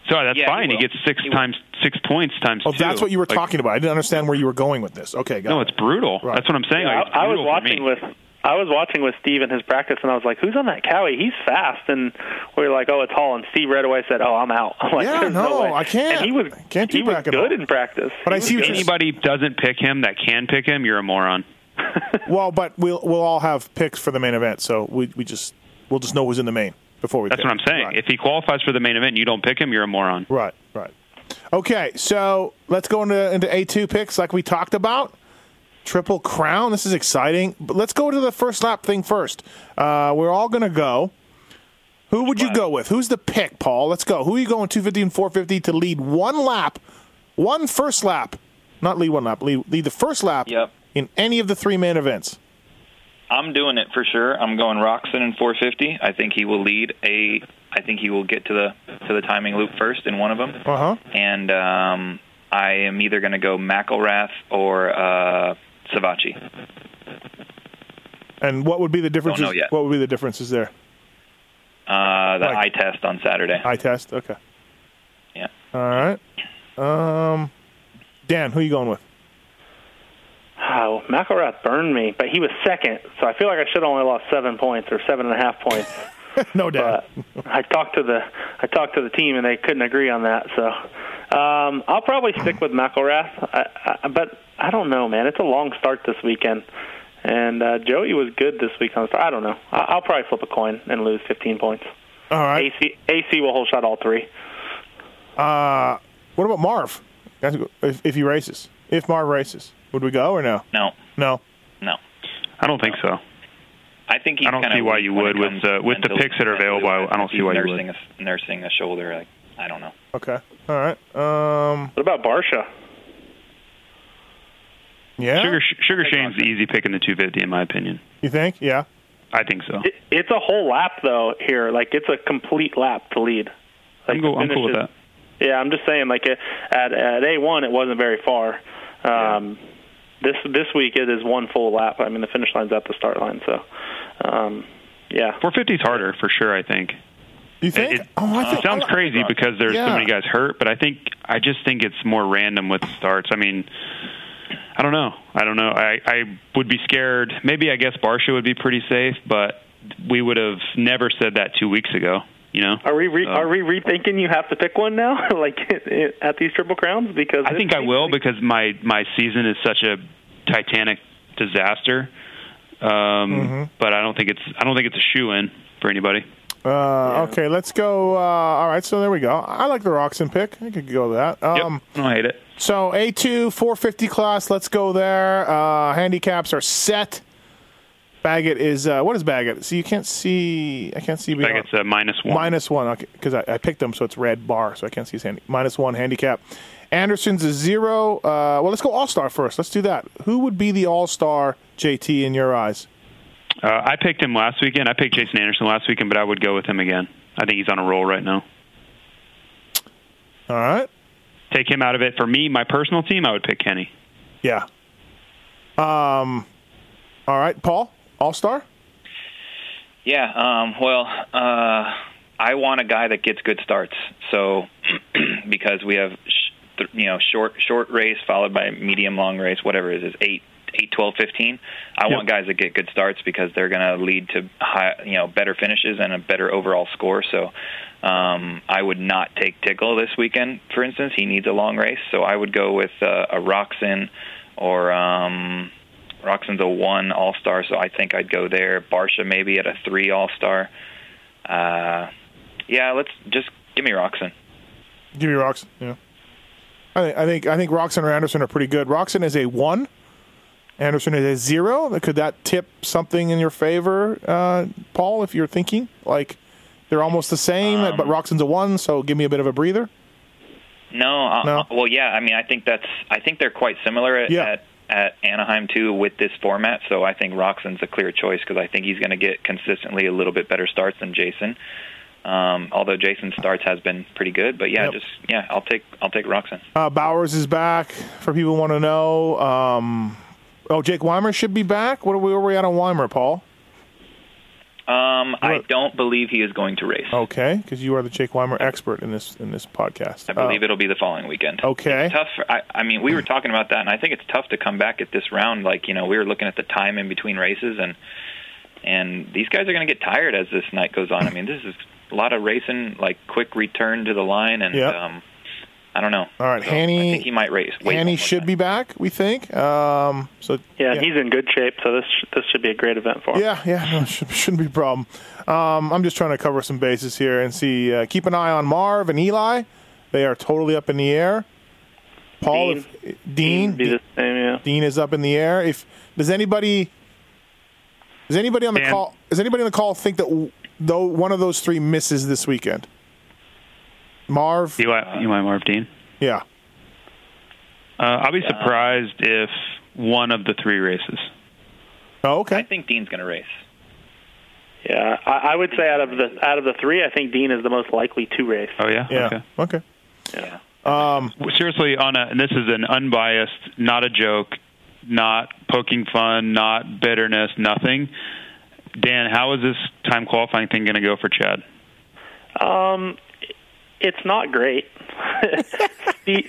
So that's Yeah, fine. He, will. gets six He will. times six points times Oh, two. that's what you were Like, talking about. I didn't understand where you were going with this. Okay, got No, it. it's brutal. Right. That's what I'm saying. Yeah, like, I, I was watching with I was watching with Steve in his practice, and I was like, "Who's on that Kawi? He's fast." And we were like, "Oh, it's Hall." And Steve right away said, "Oh, I'm out." I'm like, Yeah, There's no, way. I can't. And he was Can't do he was good in practice. But I He was see what good. you're anybody doesn't pick him that can pick him, you're a moron. well, but we'll we'll all have picks for the main event, so we we just we'll just know who's in the main before we. That's pick. what I'm saying. Right. If he qualifies for the main event and you don't pick him, you're a moron. Right, right. Okay, so let's go into into A two picks like we talked about. Triple Crown. This is exciting. But let's go to the first lap thing first. Uh, we're all going to go. Who would you go with? Who's the pick, Paul? Let's go. Who are you going 250 and 450 to lead one lap, one first lap, not lead one lap, lead, lead the first lap Yep. in any of the three main events? I'm doing it for sure. I'm going Roczen in 450. I think he will lead a. I think he will get to the to the timing loop first in one of them. Uh huh. And um, I am either going to go McElrath or uh, Savatgy. And what would be the differences? know yet. What would be the differences there? Uh, the Like- eye test on Saturday. Eye test. Okay. Yeah. All right. Um, Dan, who are you going with? Oh, McElrath burned me, but he was second, so I feel like I should have only lost seven points or seven and a half points. no, doubt. But I talked to the I talked to the team and they couldn't agree on that. So um, I'll probably stick with McElrath, I, I, but I don't know, man. It's a long start this weekend, and uh, Joey was good this week on the start. I don't know. I, I'll probably flip a coin and lose 15 points. All right. AC AC will hold shot all three. Uh, what about Marv? If, if he races, if Marv races, would we go or no? No, No. no. I don't think so. I think he's I don't see why you would with, comes uh, with the mentally- picks that are available, I- I don't see why you nursing would. A, nursing a shoulder. Like I don't know. Okay. All right. Um. What about Barcia? Yeah. Sugar Sugar Shane's the easy pick in the 250, in my opinion. You think? Yeah. I think so. It, it's a whole lap though here. Like it's a complete lap to lead. Like I'm cool. I'm cool with finish that. is- Yeah, I'm just saying. Like at at A one, it wasn't very far. Um, This this week it is one full lap. I mean, the finish line's at the start line. So, um, yeah. 450 is harder for sure. I think. You think? It, oh, I it think. sounds crazy because there's Yeah. so many guys hurt, but I think I just think it's more random with starts. I mean, I don't know. I don't know. I I would be scared. Maybe I guess Barcia would be pretty safe, but we would have never said that two weeks ago. You know. Are we re- So- are we rethinking? You have to pick one now, like at these triple crowns, because I think I will like- because my my season is such a titanic disaster. Um, Mm-hmm. But I don't think it's I don't think it's a shoe in for anybody. Uh, Okay, let's go. Uh, all right, so there we go. I like the Roczen pick. I could go with that. Yep. Um, I hate it. So A2 450 class. Let's go there. Uh, handicaps are set. Baggett is uh, what is Baggett? So you can't see. I can't see. I beyond- think it's a minus one. Minus one, okay, because I, I picked them, so it's red bar, so I can't see his hand. Minus one handicap. Anderson's a zero. Uh, well, let's go All Star first. Let's do that. Who would be the All Star JT in your eyes? Uh, I picked him last weekend. I picked Jason Anderson last weekend, but I would go with him again. I think he's on a roll right now. All right. Take him out of it. For me, my personal team, I would pick Kenny. Yeah. Um. All right, Paul. All Star. Yeah. Um, well, uh, I want a guy that gets good starts. So because we have sh- you know short short race followed by medium long race, whatever it is, eight. 8 12 15 I want guys that get good starts because they're going to lead to high you know better finishes and a better overall score so um I would not take Tickle this weekend for instance he needs a long race so I would go with uh, a Roczen or um Roczen's a one All Star, so I think I'd go there. Barcia maybe at a three All Star. Uh, yeah, let's just give me Roczen. Give me Roczen. Yeah. I think I think I think Roczen or Anderson are pretty good. Roczen is a one. Anderson is a zero. Could that tip something in your favor, uh, Paul? If you're thinking like they're almost the same, Um, but Roczen's a one, so give me a bit of a breather. No, uh, No? well, yeah. I mean, I think that's. I think they're quite similar at, Yeah. at at Anaheim too with this format. So I think Roczen's a clear choice because I think he's going to get consistently a little bit better starts than Jason. Um, although Jason's starts has been pretty good, but yeah, Yep. just yeah, I'll take I'll take Roczen. Uh, Bowers is back. For people who want to know, um, oh, Jake Weimer should be back. What are we, where are we at on Weimer, Paul? Um, I don't believe he is going to race. Okay, because you are the Jake Weimer expert in this in this podcast. I believe Uh, it'll be the following weekend. Okay. It's tough. For, I, I mean, we were talking about that, and I think it's tough to come back at this round. Like, you know, we were looking at the time in between races, and and these guys are going to get tired as this night goes on. I mean, this is a lot of racing, like quick return to the line, and Yep. um, I don't know. All right, So Hanny- I think he might race. Wait Hanny should time. be back. We think. Um, so Yeah, he's in good shape, so this this should be a great event for him. Yeah, yeah, no, should, shouldn't be a problem. Um, I'm just trying to cover some bases here and see. Uh, keep an eye on Marv and Eli. They are totally up in the air. Paul, Dean. if, Dean, be the same. Yeah. Dean is up in the air. If does anybody, does anybody on the Dan. call? Does anybody on the call think that though one of those three misses this weekend? Marv, you Eli Marv Dean. yeah. Uh, I'll be surprised if one of the three races. Oh, okay. I okay. think Dean's going to race. Yeah, I, I would say out of the out of the three, I think Dean is the most likely to race. Oh yeah. Yeah. Okay. Okay. Yeah. Um, Seriously, on a and this is an unbiased, not a joke, not poking fun, not bitterness, nothing. Dan, how is this time qualifying thing going to go for Chad? Um, it's not great. Speed,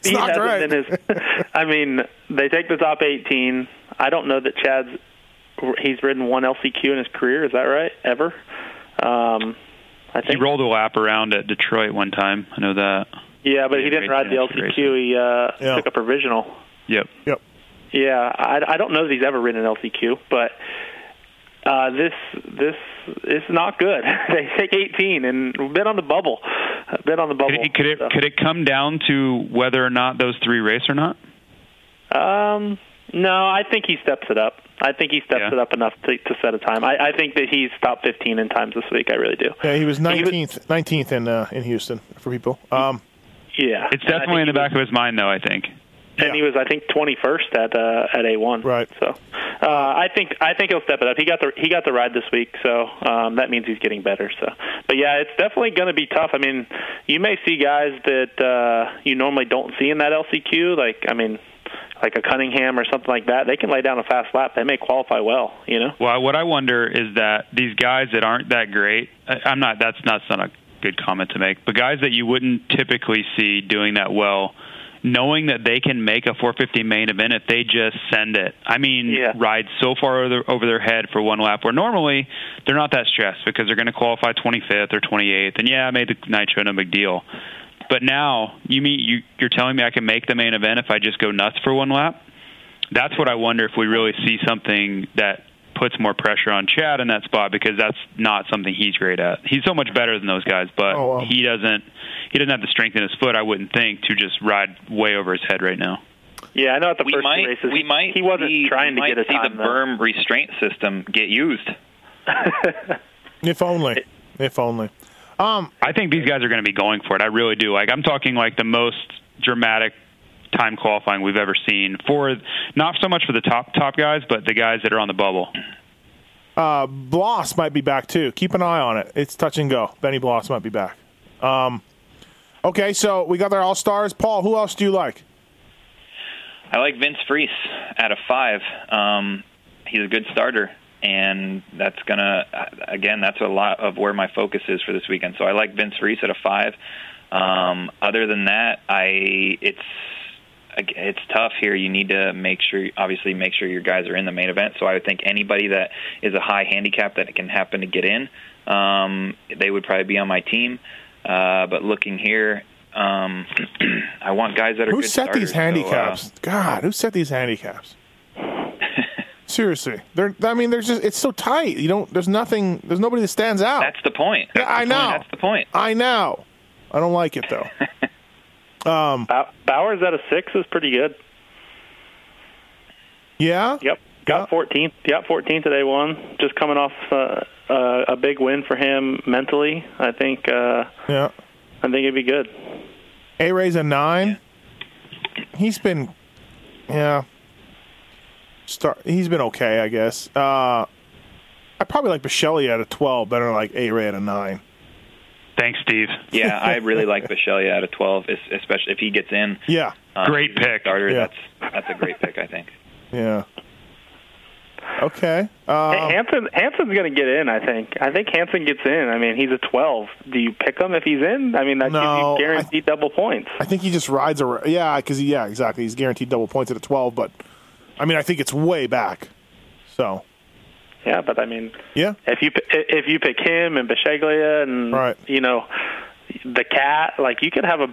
speed not hasn't great. been his. I mean, they take the top 18. I don't know that Chad's. He's ridden one LCQ in his career. Is that right? Ever? Um, I think He rolled a lap around at Detroit one time. I know that. yeah, but he he didn't ride the LCQ. He uh, Yeah. took a provisional. Yep. Yep. Yeah, I, I don't know that he's ever ridden an LCQ, but uh, this this is not good. they take 18 and we've been on the bubble, been on the bubble. Could it, could it so. could it come down to whether or not those three race or not? Um, no, I think he steps it up. I think he steps Yeah. it up enough to, to set a time. I, I think that he's top 15 in times this week. I really do. Yeah, he was He was- nineteenth, nineteenth in uh, in Houston for people. Um, Yeah, It's definitely in the think back of his mind, though. I think. He was- And he was, I think, 21st at uh, at A1. Right. So, uh, I think I think he'll step it up. He got the he got the ride this week, so um, that means he's getting better. So, but yeah, it's definitely going to be tough. I mean, you may see guys that uh, you normally don't see in that LCQ. Like, I mean, like a Cunningham or something like that. They can lay down a fast lap. They may qualify well. You know. Well, what I wonder is that these guys that aren't that great. I- I'm not. That's not, that's not a good comment to make. But guys that you wouldn't typically see doing that well, knowing that they can make a 450 main event if they just send it. I mean, Yeah. ride so far over their, over their head for one lap. Where normally they're not that stressed because they're going to qualify 25th or 28th, and yeah, I made the nitro, no big deal. But now you mean you you're telling me I can make the main event if I just go nuts for one lap? That's what I wonder if we really see something that puts more pressure on Chad in that spot because that's not something he's great at. He's so much better than those guys, but Oh, wow. he doesn't he doesn't have the strength in his foot. I wouldn't think to just ride way over his head right now. Yeah, I know at the we first might two races we he, might he wasn't see, trying to get a see time. the though. berm restraint system get used. if only, if only. Um, I think these guys are going to be going for it. I really do. Like I'm talking like the most dramatic time qualifying we've ever seen for not so much for the top top guys, but the guys that are on the bubble. uh, Bloss might be back too. Keep an eye on it. It's touch and go. Benny Bloss might be back. Um, okay, so we got our all stars. Paul, who else do you like? I like Vince Friese at a five. Um, he's a good starter, and that's gonna uh, again that's a lot of where my focus is for this weekend. So I like Vince Friese at a five. Um, other than that, I it's it's tough here. You need to make sure, obviously, make sure your guys are in the main event. So I would think anybody that is a high handicap that can happen to get in, um, they would probably be on my team. Uh, but looking here, um, I want guys that are Who set these starters. So, uh, handicaps? God, who set these handicaps? Seriously, they're. I mean, there's just. It's so tight. You don't. There's nothing. There's nobody that stands out. That's the point. Yeah, That's I point. know. That's the point. I know. I don't like it though. Bow- Bowers at a six is pretty good. Yeah. Yep. Got 14th. Got 14th at A1. Just coming off uh, uh, a big win for him mentally. I think. Uh, Yeah. I think it'd be good. A Ray's a nine. He's been, yeah. Start. He's been okay, I guess. Uh, I probably like Bisceglia at a twelve better than like A Ray at a nine. Thanks, Steve. Yeah, I really like Bisceglia at a 12, especially if he gets in. Yeah. Um, Great he's a good pick. Starter. Yeah. That's that's a great pick, I think. Yeah. Okay. Hey, Uh, Hanson Hanson's going to get in. I think. I think Hanson gets in. I mean, he's a 12. Do you pick him if he's in? I mean, that No, gives you guaranteed double points. I think he just rides a. Yeah, because yeah, exactly. He's guaranteed double points at a twelve, but I mean, I think it's way back. So Yeah, but I mean, yeah. if you if you pick him and Bisceglia and Right. you know the cat, like you could have a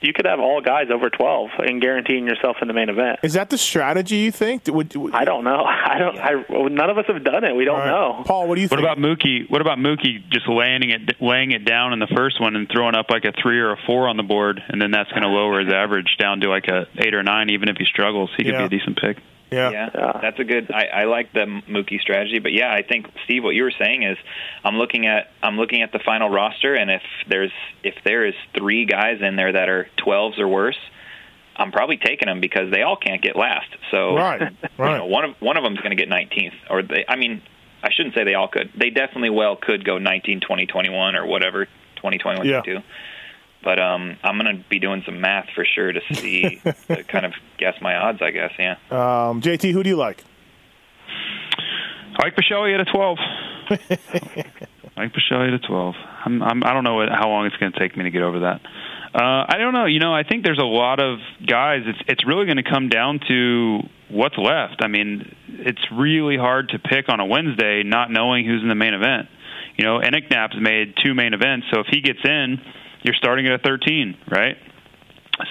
you could have all guys over 12 and guaranteeing yourself in the main event. Is that the strategy you think? Would, would I don't know. I don't. I none of us have done it. We don't All right. know. Paul, what do you think? What think? about Mookie? What about Mookie just laying it laying it down in the first one and throwing up like a three or a four on the board, and then that's going to lower his average down to like a eight or nine, even if he struggles. He could Yeah. be a decent pick. Yeah. Yeah, Yeah. that's a good. I, I like the Mookie strategy, but yeah, I think Steve, what you were saying is, I'm looking at I'm looking at the final roster, and if there's if there is three guys in there that are 12s or worse, I'm probably taking them because they all can't get last. So Right, you right. know, one of one of them is going to get 19th, or they. I mean, I shouldn't say they all could. They definitely well could go 19, 20, 21, or whatever 20, 21, Yeah. 22. But um, I'm going to be doing some math for sure to see to kind of guess my odds. I guess, yeah. Um, JT, who do you like? I like Bisceglia at a twelve. I like Bisceglia at a twelve. I'm, I'm I don't know what, how long it's going to take me to get over that. Uh, I don't know. You know, I think there's a lot of guys. It's it's really going to come down to what's left. I mean, it's really hard to pick on a Wednesday not knowing who's in the main event. You know, Enticknap's made two main events, so if he gets in, you're starting at a 13, right?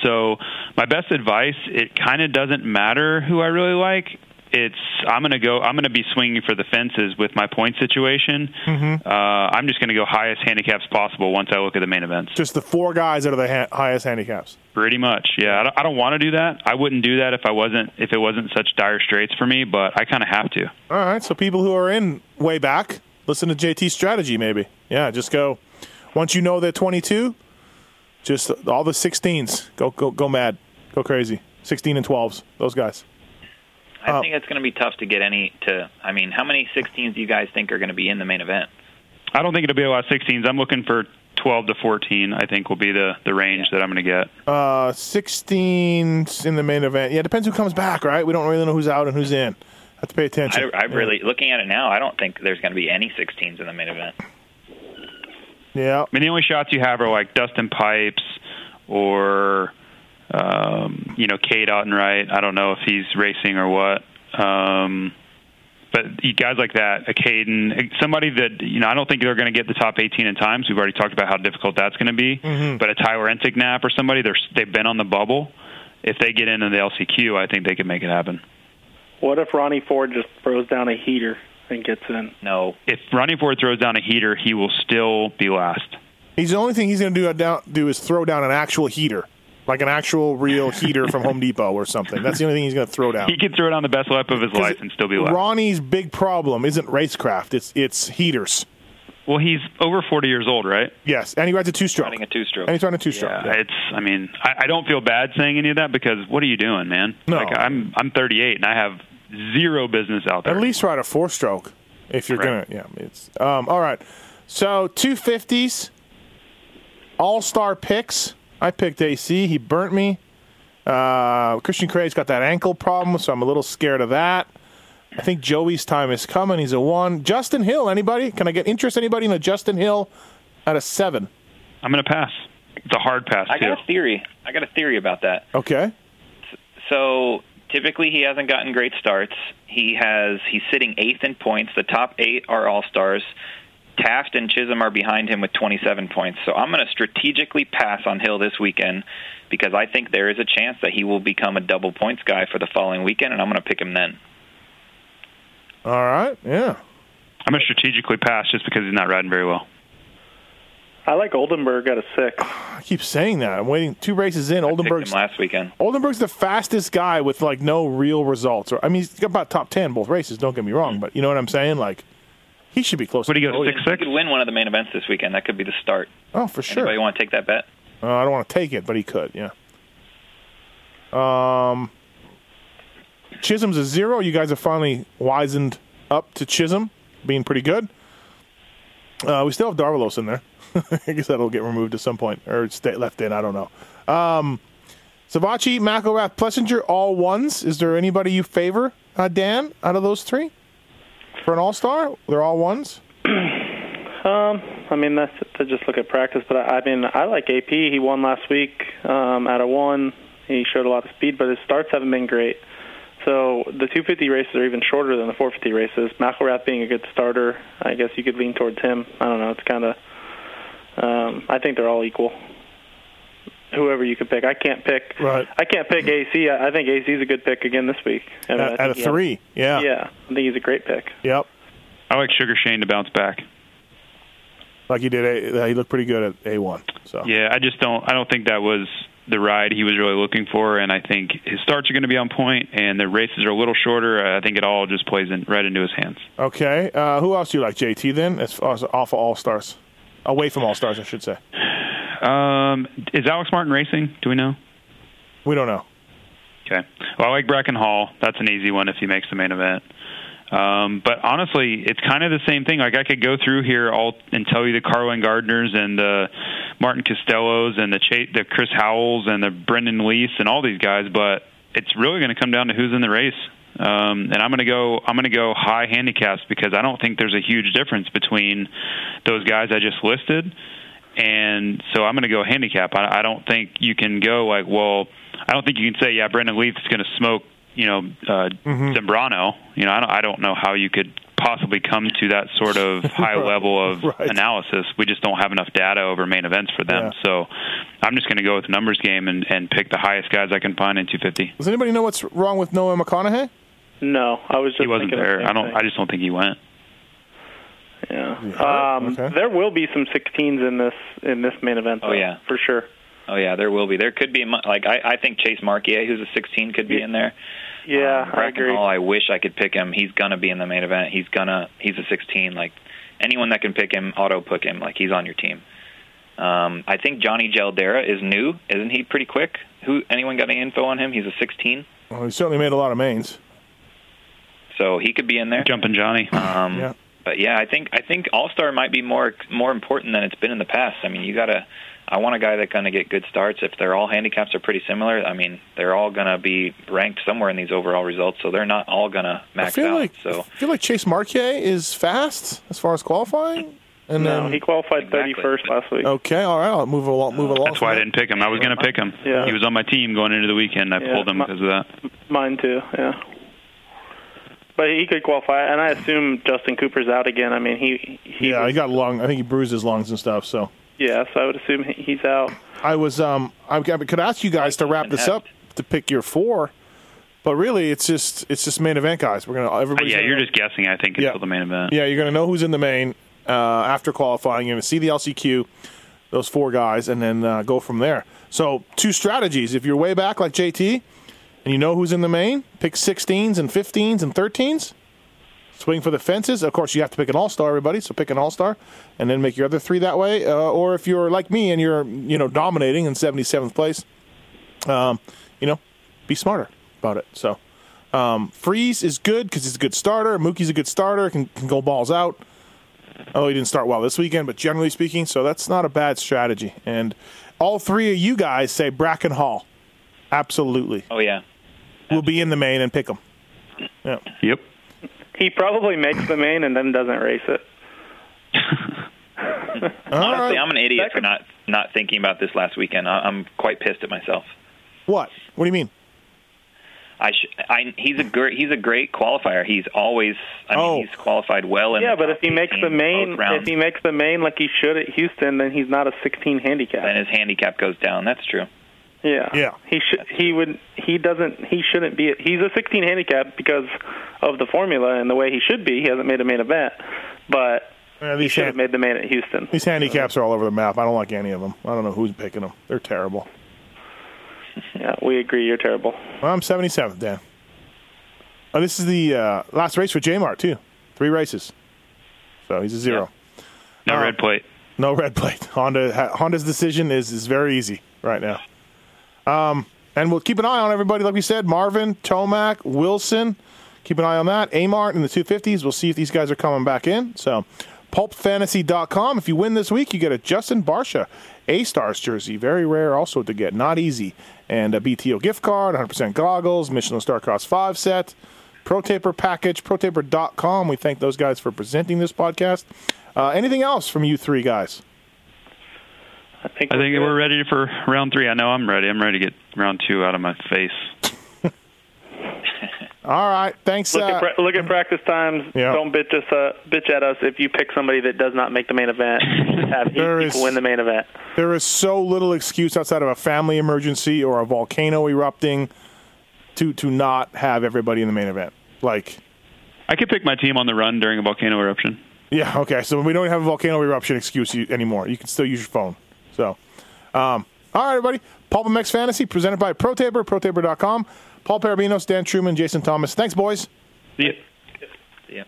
So my best advice, it kind of doesn't matter who I really like. It's I'm gonna go. I'm gonna be swinging for the fences with my point situation. Mm-hmm. Uh, I'm just gonna go highest handicaps possible once I look at the main events. Just the four guys that are the ha- highest handicaps. Pretty much, yeah. I don't, I don't want to do that. I wouldn't do that if I wasn't if it wasn't such dire straits for me. But I kind of have to. All right. So people who are in way back, listen to JT's strategy. Maybe, yeah. Just go. Once you know they're 22, just all the 16s. Go go go mad. Go crazy. 16 and 12s. Those guys. I Uh, think it's going to be tough to get any to. I mean, how many 16s do you guys think are going to be in the main event? I don't think it'll be a lot of 16s. I'm looking for 12 to 14. I think will be the the range that I'm going to get. Uh, 16s in the main event. Yeah, it depends who comes back, right? We don't really know who's out and who's in. Have to pay attention. I, I really looking at it now. I don't think there's going to be any 16s in the main event. Yeah. I mean, the only shots you have are like Dustin Pipes or um, you know Cade Autenrieth. I don't know if he's racing or what. Um, but guys like that, a Caden, somebody that you know, I don't think they're going to get the top 18 in times. We've already talked about how difficult that's going to be. But a Tyler Enticknap or somebody, they're they've been on the bubble. If they get into the LCQ, I think they can make it happen. What if Ronnie Ford just throws down a heater and gets in? No, If Ronnie Ford throws down a heater, he will still be last. He's the only thing he's going to do, down, do is throw down an actual heater, like an actual real heater from Home Depot or something. That's the only thing he's going to throw down. He can throw down the best lap of his life and still be last. Ronnie's big problem isn't racecraft; it's it's heaters. Well, he's over 40 years old, right? Yes, and he rides a two stroke. running a two-stroke. And he's running a two stroke. Yeah, it's. I mean, I, I don't feel bad saying any of that because what are you doing, man? No. Like I'm I'm 38 and I have zero business out there. At least ride a four stroke if you're Correct. gonna. Yeah, it's um. All right, so two fifties, all star picks. I picked AC. He burnt me. Uh, Christian Craig's got that ankle problem, so I'm a little scared of that. I think Joey's time is coming. He's a one. Justin Hill. Anybody? Can I get interest? Anybody in a Justin Hill at a seven? I'm going to pass. It's a hard pass I too. got a theory. I got a theory about that. Okay. So typically he hasn't gotten great starts. He has he's sitting eighth in points. The top eight are all stars. Taft and Chisholm are behind him with 27 points. So I'm going to strategically pass on Hill this weekend because I think there is a chance that he will become a double points guy for the following weekend, and I'm going to pick him then. All right. Yeah. I'm going to strategically pass just because he's not riding very well. I like Oldenburg at a six. I keep saying that. I'm waiting two races in. I picked him Oldenburg's last weekend. Oldenburg's the fastest guy with like no real results. Or I mean, he's got about top ten both races. Don't get me wrong, but you know what I'm saying. Like, he should be close. What do you to go Joey. six He could win one of the main events this weekend. That could be the start. Oh, for sure. Anybody want to take that bet? Uh, I don't want to take it, but he could. Yeah. Um, Chisholm's a zero. You guys have finally wizened up to Chisholm being pretty good. Uh, we still have Davalos in there. I guess that'll get removed at some point or stay left in. I don't know. Um, Savatgy, McElrath, Plessinger, all ones. Is there anybody you favor, uh, Dan, out of those three for an All Star? They're all ones. Um, I mean that's to just look at practice, but I, I mean I like AP. He won last week um, at a one. He showed a lot of speed, but his starts haven't been great. So the 250 races are even shorter than the 450 races. McElrath being a good starter, I guess you could lean towards him. I don't know. It's kind of. Um, I think they're all equal. Whoever you could pick, I can't pick. Right. I can't pick AC. I, I think AC is a good pick again this week. I mean, At, at a he has- three. Yeah. Yeah, I think he's a great pick. Yep. I like Sugar Shane to bounce back. Like he did. A, he looked pretty good at A one. So Yeah, I just don't. I don't think that was the ride he was really looking for, and I think his starts are going to be on point, and the races are a little shorter. I think it all just plays in right into his hands. Okay. Uh, who else do you like, JT? Then as far as off of All Stars, away from All Stars, I should say. Um, is Alex Martin racing? Do we know? We don't know. Okay. Well, I like Bracken Hall. That's an easy one if he makes the main event. Um, but honestly, it's kind of the same thing. Like I could go through here all and tell you the Carlen Gardners and the Martin Castelos and the Ch- the Chris Howells and the Brendan Lease and all these guys, but it's really going to come down to who's in the race. Um, and I'm going to go. I'm going to go high handicaps because I don't think there's a huge difference between those guys I just listed and so I'm going to go handicap. I, I don't think you can go like, well, I don't think you can say, yeah, Brendan Leaf is going to smoke, you know, uh, Mm-hmm. Zambrano. You know, I don't, I don't know how you could possibly come to that sort of high level of Right. analysis. We just don't have enough data over main events for them. Yeah. So I'm just going to go with the numbers game and, and pick the highest guys I can find in 250. Does anybody know what's wrong with Noah McConahy? No, I was just He wasn't thinking the there. I don't. thing. I just don't think he went. Yeah. hurt? Um, Okay. There will be some 16s in this in this main event. Oh, yeah. for sure. Oh yeah, there will be. There could be like I, I think Chase Marquier, who's a 16, could be in there. Yeah, um, I agree. Hall, I wish I could pick him. He's gonna be in the main event. He's gonna. He's a 16. Like anyone that can pick him, auto pick him. Like he's on your team. Um, I think Johnny Geldera is new, isn't he? Pretty quick. Who? Anyone got any info on him? He's a 16, Well, he certainly made a lot of mains. So he could be in there. Jumping Johnny. Um, Yeah. But yeah, I think I think All Star might be more more important than it's been in the past. I mean, you gotta. I want a guy that's going to get good starts. If they're all handicaps are pretty similar, I mean, they're all going to be ranked somewhere in these overall results, so they're not all going to I max feel out. like so I feel like Chase Marquier is fast as far as qualifying. And no, then he qualified Exactly. 31st last week. okay, all right, I'll move along. Move along. That's why I didn't pick him. I was going to pick him. Yeah. He was on my team going into the weekend. I Yeah, pulled him my- because of that. Mine too. Yeah. But he could qualify, and I assume Justin Cooper's out again. I mean, he, he Yeah, was- he got lung. I think he bruised his lungs and stuff. So yeah. So I would assume he's out. I was um I could ask you guys to wrap this up to pick your four, but really it's just it's just main event guys. We're gonna Uh, everybody. yeah, you're just guessing. I think until Yeah. the main event. Yeah, you're going to know who's in the main uh, after qualifying. You're going to see the LCQ, those four guys, and then uh, go from there. So, two strategies. If you're way back like JT and you know who's in the main, pick 16s and 15s and 13s. Swing for the fences. Of course, you have to pick an all star, everybody. So pick an all star, and then make your other three that way. Uh, or if you're like me and you're you know dominating in 77th place, um, you know, be smarter about it. So um, Friese is good because he's a good starter. Mookie's a good starter, can, can go balls out. Oh, he didn't start well this weekend, but generally speaking, so that's not a bad strategy. And all three of you guys say Bracken Hall. Absolutely. oh yeah, We'll be in the main and pick him. Yeah. Yep. He probably makes the main and then doesn't race it. Honestly, right. I'm an idiot That for not not thinking about this last weekend. I, I'm quite pissed at myself. What? What do you mean? I, sh- I he's a great he's a great qualifier. He's always I mean Oh. he's qualified well in Yeah, the but if he makes the main, if he makes the main like he should at Houston, then he's not a 16 handicap. then his handicap goes down. That's true. Yeah. Yeah. He should. He would. He doesn't. He shouldn't be. He's a 16 handicap because of the formula and the way he should be. He hasn't made a main event, but Yeah, he these, should have made the main at Houston. these handicaps are all over the map. I don't like any of them. I don't know who's picking them. They're terrible. Yeah, we agree. You're terrible. Well, I'm 77th, Dan. Oh, this is the uh, last race for J Mart, too. Three races. So he's a zero. No Uh, red plate. No red plate. Honda Honda's decision is is very easy right now. Um, and we'll keep an eye on everybody, like we said, Marvin, Tomac, Wilson. Keep an eye on that. Amart in the 250s. We'll see if these guys are coming back in. So, pulpfantasy.com. If you win this week, you get a Justin Barcia A Stars jersey. Very rare also to get. Not easy. And a BTO gift card, 100% goggles, Michelin Starcross 5 set, Pro Taper package, protaper.com. We thank those guys for presenting this podcast. Uh, anything else from you three guys? I think. I think good. we're ready for round three. I know I'm ready. I'm ready to get round two out of my face. All right. Thanks. Look uh, at pra- look at practice times. Yeah. Don't bitch us uh, bitch at us if you pick somebody that does not make the main event. Have eight people is- win the main event. there is so little excuse outside of a family emergency or a volcano erupting to to not have everybody in the main event. Like, I could pick my team on the run during a volcano eruption. yeah, okay. So we don't have a volcano eruption excuse anymore. You can still use your phone. So, um, all right, everybody. Pulp MX Fantasy presented by ProTaper, ProTaper.com. Paul Perebijnos, Dan Truman, Jason Thomas. Thanks, boys. See ya. Yeah.